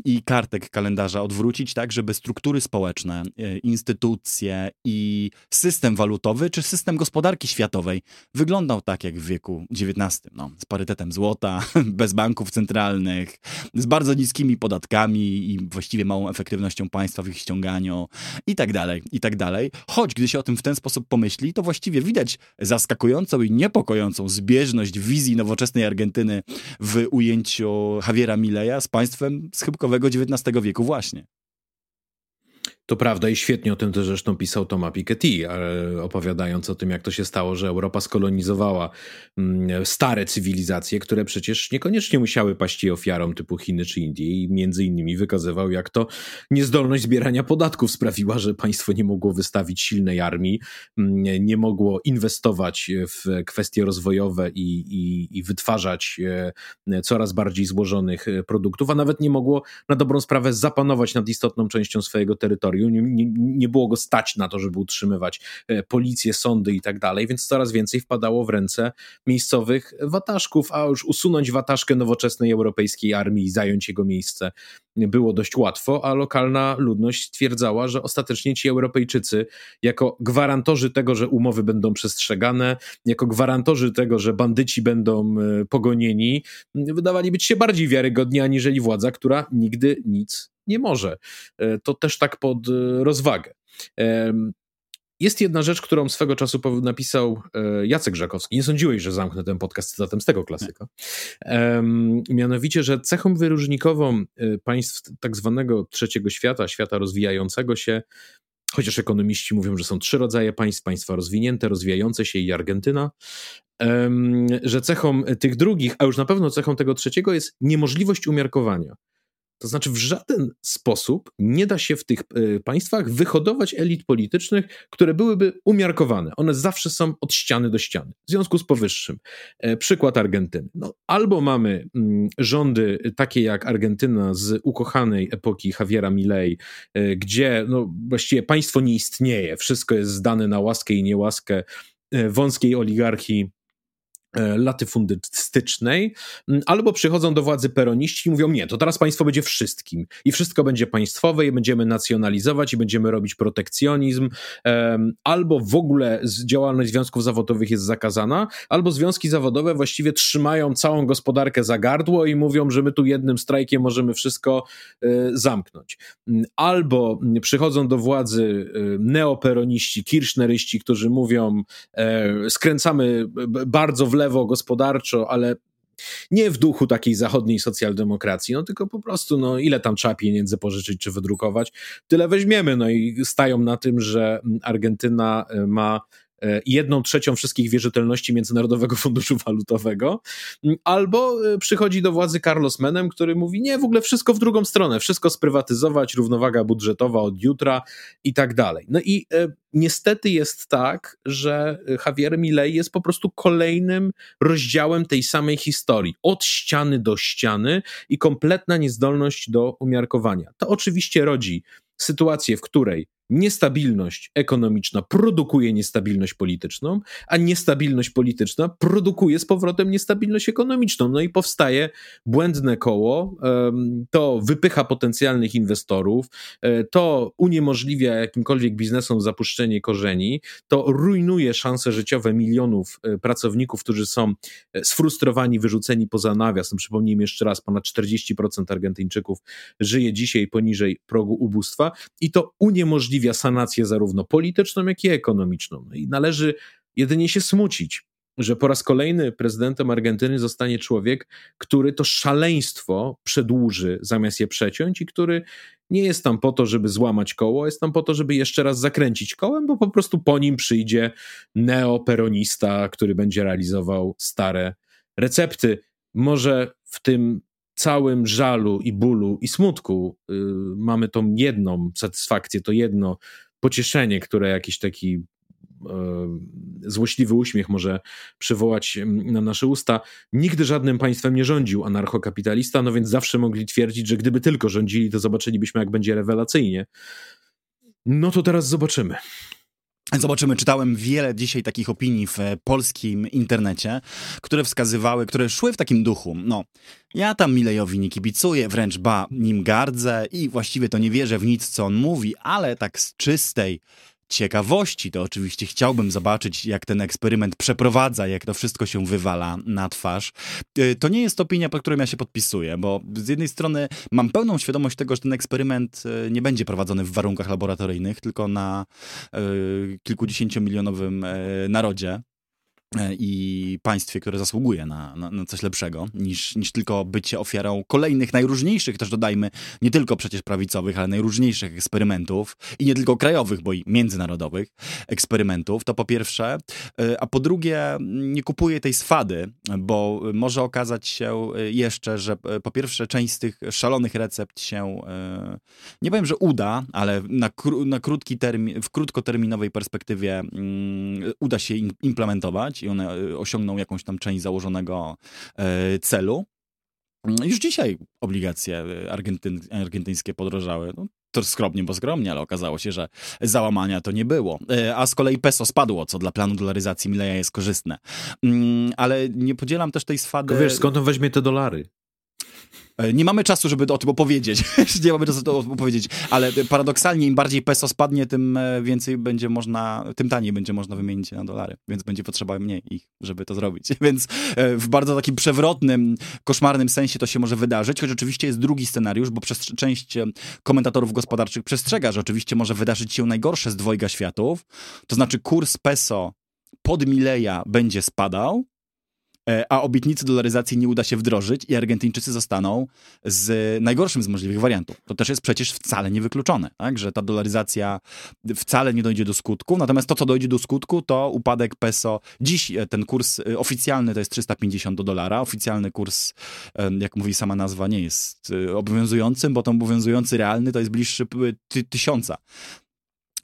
i kartek kalendarza odwrócić tak, żeby struktury społeczne instytucje i system walutowy czy system gospodarki światowej wyglądał tak jak w wieku XIX. No, z parytetem złota, [LAUGHS] bez banków centralnych, z bardzo niskimi podatkami i właściwie małą efektywnością państwa w ich ściąganiu i tak dalej, i tak dalej. Choć gdy się o tym w ten sposób pomyśli, to właściwie widać zaskakującą i niepokojącą zbieżność wizji nowoczesnej Argentyny w ujęciu Javiera Mileja z państwem schyłkowego XIX wieku właśnie. To prawda i świetnie o tym też zresztą pisał Thomas Piketty, opowiadając o tym, jak to się stało, że Europa skolonizowała mm, stare cywilizacje, które przecież niekoniecznie musiały paść jej ofiarą typu Chiny czy Indii i między innymi wykazywał, jak to niezdolność zbierania podatków sprawiła, że państwo nie mogło wystawić silnej armii, mm, nie mogło inwestować w kwestie rozwojowe i, i, i wytwarzać e, coraz bardziej złożonych e, produktów, a nawet nie mogło na dobrą sprawę zapanować nad istotną częścią swojego terytorium nie, nie, nie było go stać na to, żeby utrzymywać e, policję, sądy i tak dalej, więc coraz więcej wpadało w ręce miejscowych wataszków, a już usunąć wataszkę nowoczesnej europejskiej armii i zająć jego miejsce było dość łatwo, a lokalna ludność stwierdzała, że ostatecznie ci Europejczycy, jako gwarantorzy tego, że umowy będą przestrzegane, jako gwarantorzy tego, że bandyci będą e, pogonieni, wydawali być się bardziej wiarygodni aniżeli władza, która nigdy nic nie może. E, to też tak pod e, rozwagę. Jest jedna rzecz, którą swego czasu napisał e, Jacek Żakowski. Nie sądziłeś, że zamknę ten podcast cytatem z tego klasyka. mianowicie, że cechą wyróżnikową państw tak zwanego trzeciego świata, świata rozwijającego się, chociaż ekonomiści mówią, że są trzy rodzaje państw: państwa rozwinięte, rozwijające się i Argentyna, że cechą tych drugich, a już na pewno cechą tego trzeciego jest niemożliwość umiarkowania. To znaczy, w żaden sposób nie da się w tych e, państwach wyhodować elit politycznych, które byłyby umiarkowane. One zawsze są od ściany do ściany. W związku z powyższym, e, przykład Argentyny. No, albo mamy mm, rządy takie jak Argentyna z ukochanej epoki Javiera Milei, e, gdzie no, właściwie państwo nie istnieje, wszystko jest zdane na łaskę i niełaskę wąskiej oligarchii latyfundystycznej, albo przychodzą do władzy peroniści i mówią, nie, to teraz państwo będzie wszystkim i wszystko będzie państwowe i będziemy nacjonalizować i będziemy robić protekcjonizm, albo w ogóle działalność związków zawodowych jest zakazana, albo związki zawodowe właściwie trzymają całą gospodarkę za gardło i mówią, że my tu jednym strajkiem możemy wszystko e, zamknąć. Albo przychodzą do władzy e, neoperoniści, kirchneryści, którzy mówią, skręcamy bardzo w lewo gospodarczo, ale nie w duchu takiej zachodniej socjaldemokracji, no tylko po prostu, no ile tam trzeba pieniędzy pożyczyć czy wydrukować, tyle weźmiemy, no i stają na tym, że Argentyna e, ma jedną trzecią wszystkich wierzytelności Międzynarodowego Funduszu Walutowego, albo e, przychodzi do władzy Carlos Menem, który mówi, nie, w ogóle wszystko w drugą stronę, wszystko sprywatyzować, równowaga budżetowa od jutra i tak dalej. No i e, niestety jest tak, że Javier Milei jest po prostu kolejnym rozdziałem tej samej historii, od ściany do ściany i kompletna niezdolność do umiarkowania. To oczywiście rodzi sytuację, w której niestabilność ekonomiczna produkuje niestabilność polityczną, a niestabilność polityczna produkuje z powrotem niestabilność ekonomiczną. No i powstaje błędne koło, to wypycha potencjalnych inwestorów, e, to uniemożliwia jakimkolwiek biznesom zapuszczenie korzeni, to rujnuje szanse życiowe milionów e, pracowników, którzy są e, sfrustrowani, wyrzuceni poza nawias. No przypomnijmy jeszcze raz, ponad 40% Argentyńczyków żyje dzisiaj poniżej progu ubóstwa i to uniemożliwia umożliwia sanację zarówno polityczną, jak i ekonomiczną. No I należy jedynie się smucić, że po raz kolejny prezydentem Argentyny zostanie człowiek, który to szaleństwo przedłuży zamiast je przeciąć i który nie jest tam po to, żeby złamać koło, jest tam po to, żeby jeszcze raz zakręcić kołem, bo po prostu po nim przyjdzie neoperonista, który będzie realizował stare recepty. Może w tym całym żalu i bólu i smutku y, mamy tą jedną satysfakcję, to jedno pocieszenie, które jakiś taki y, złośliwy uśmiech może przywołać na nasze usta. Nigdy żadnym państwem nie rządził anarchokapitalista, no więc zawsze mogli twierdzić, że gdyby tylko rządzili, to zobaczylibyśmy, jak będzie rewelacyjnie. No to teraz zobaczymy. Zobaczymy, czytałem wiele dzisiaj takich opinii w polskim internecie, które wskazywały, które szły w takim duchu. No, ja tam Milejowi nie kibicuję, wręcz ba, nim gardzę i właściwie to nie wierzę w nic, co on mówi, ale tak z czystej ciekawości, to oczywiście chciałbym zobaczyć, jak ten eksperyment przeprowadza, jak to wszystko się wywala na twarz. Y, to nie jest opinia, pod którą ja się podpisuję, bo z jednej strony mam pełną świadomość tego, że ten eksperyment y, nie będzie prowadzony w warunkach laboratoryjnych, tylko na y, kilkudziesięciomilionowym narodzie i państwie, które zasługuje na, na, na, coś lepszego niż, niż tylko bycie ofiarą kolejnych, najróżniejszych, też dodajmy, nie tylko przecież prawicowych, ale najróżniejszych eksperymentów i nie tylko krajowych, bo i międzynarodowych eksperymentów, to po pierwsze, e, a po drugie nie kupuję tej swady, bo może okazać się jeszcze, że e, po pierwsze część z tych szalonych recept się, nie powiem, że uda, ale na, na krótki termin, w krótkoterminowej perspektywie mm, uda się implementować, i one e, osiągną jakąś tam część założonego e, celu. Mm, już dzisiaj obligacje e, argentyn, argentyńskie podrożały. No, to skromnie, bo skromnie, ale okazało się, że załamania to nie było. A z kolei peso spadło, co dla planu dolaryzacji Mileja jest korzystne. Mm, ale nie podzielam też tej swady... wiesz, skąd on weźmie te dolary? E, nie mamy czasu, żeby o tym opowiedzieć. [LAUGHS] nie mamy czasu to opowiedzieć, ale paradoksalnie im bardziej peso spadnie, tym e, więcej będzie można, tym taniej będzie można wymienić na dolary, więc będzie potrzeba mniej ich, żeby to zrobić. [LAUGHS] Więc e, w bardzo takim przewrotnym, koszmarnym sensie to się może wydarzyć, choć oczywiście jest drugi scenariusz, bo przez część komentatorów gospodarczych przestrzega, że oczywiście może wydarzyć się najgorsze z dwojga światów, to znaczy kurs peso pod Mileja będzie spadał, a obietnicy dolaryzacji nie uda się wdrożyć i Argentyńczycy zostaną z najgorszym z możliwych wariantów. To też jest przecież wcale niewykluczone, tak? że ta dolaryzacja wcale nie dojdzie do skutku, natomiast to, co dojdzie do skutku, to upadek peso. Dziś e, ten kurs e, oficjalny to jest 350 do dolara, oficjalny kurs, jak mówi sama nazwa, nie jest obowiązującym, bo ten obowiązujący realny to jest bliższy tysiąca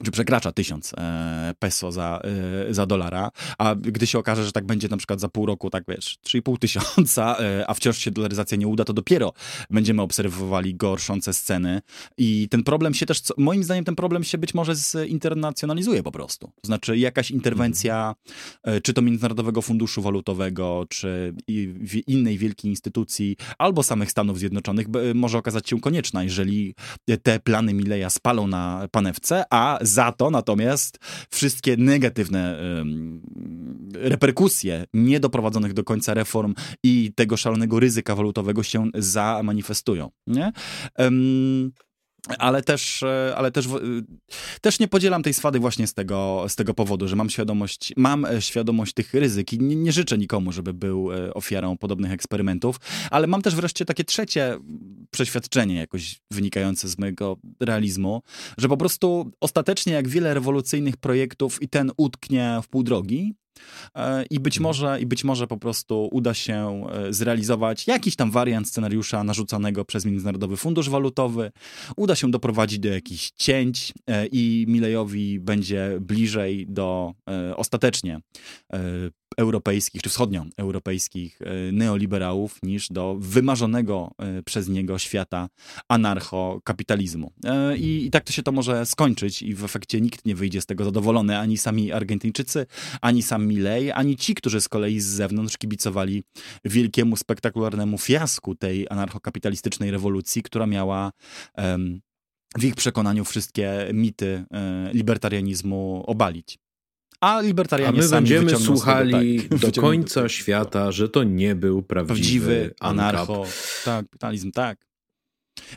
czy przekracza tysiąc e, peso za, e, za dolara, a gdy się okaże, że tak będzie na przykład za pół roku, tak wiesz, 3,5 tysiąca, e, a wciąż się dolaryzacja nie uda, to dopiero będziemy obserwowali gorszące sceny i ten problem się też, moim zdaniem ten problem się być może zinternacjonalizuje po prostu. To znaczy jakaś interwencja, czy to Międzynarodowego Funduszu Walutowego, czy innej wielkiej instytucji, albo samych Stanów Zjednoczonych może okazać się konieczna, jeżeli te plany Mileja spalą na panewce, a za to natomiast wszystkie negatywne reperkusje niedoprowadzonych do końca reform i tego szalonego ryzyka walutowego się zamanifestują. Nie? ale też, e, ale też, też nie podzielam tej swady właśnie z tego, z tego powodu, że mam świadomość, mam e, świadomość tych ryzyk i nie, nie, życzę nikomu, żeby był e, ofiarą podobnych eksperymentów, ale mam też wreszcie takie trzecie przeświadczenie jakoś wynikające z mojego realizmu, że po prostu ostatecznie jak wiele rewolucyjnych projektów i ten utknie w pół drogi, E, I być, mhm. może, I być może po prostu uda się e, zrealizować jakiś tam wariant scenariusza narzucanego przez Międzynarodowy Fundusz Walutowy. Uda się doprowadzić do jakichś cięć e, i Milejowi będzie bliżej do ostatecznie europejskich czy wschodnioeuropejskich e, neoliberałów niż do wymarzonego e, przez niego świata anarchokapitalizmu. E, I, I tak to się to może skończyć i w efekcie nikt nie wyjdzie z tego zadowolony, ani sami Argentyńczycy, ani sam Milei, ani ci, którzy z kolei z zewnątrz kibicowali wielkiemu, spektakularnemu fiasku tej anarchokapitalistycznej rewolucji, która miała w ich przekonaniu wszystkie mity libertarianizmu obalić. A libertarianie A my będziemy słuchali tego, tak, do końca świata, że to nie był prawdziwy, prawdziwy anarcho. Tak, kapitalizm, tak.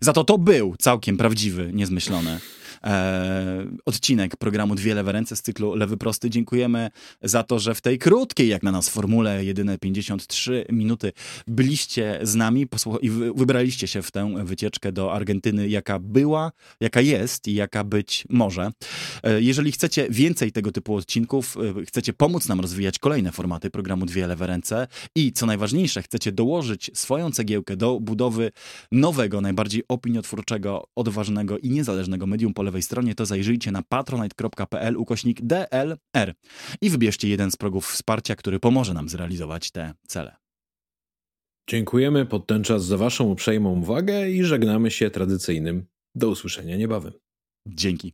Za to to był całkiem prawdziwy, niezmyślony e, odcinek programu Dwie lewe ręce z cyklu Lewy Prosty. Dziękujemy za to, że w tej krótkiej, jak na nas formule, jedyne 53 minuty byliście z nami i wybraliście się w tę wycieczkę do Argentyny, jaka była, jaka jest i jaka być może. E, jeżeli chcecie więcej tego typu odcinków, e, chcecie pomóc nam rozwijać kolejne formaty programu Dwie lewe ręce i co najważniejsze, chcecie dołożyć swoją cegiełkę do budowy nowego, najbardziej opiniotwórczego, odważnego i niezależnego medium po lewej stronie, to zajrzyjcie na patronite.pl ukośnik DLR i wybierzcie jeden z progów wsparcia, który pomoże nam zrealizować te cele. Dziękujemy pod ten czas za Waszą uprzejmą uwagę i żegnamy się tradycyjnym do usłyszenia niebawem. Dzięki.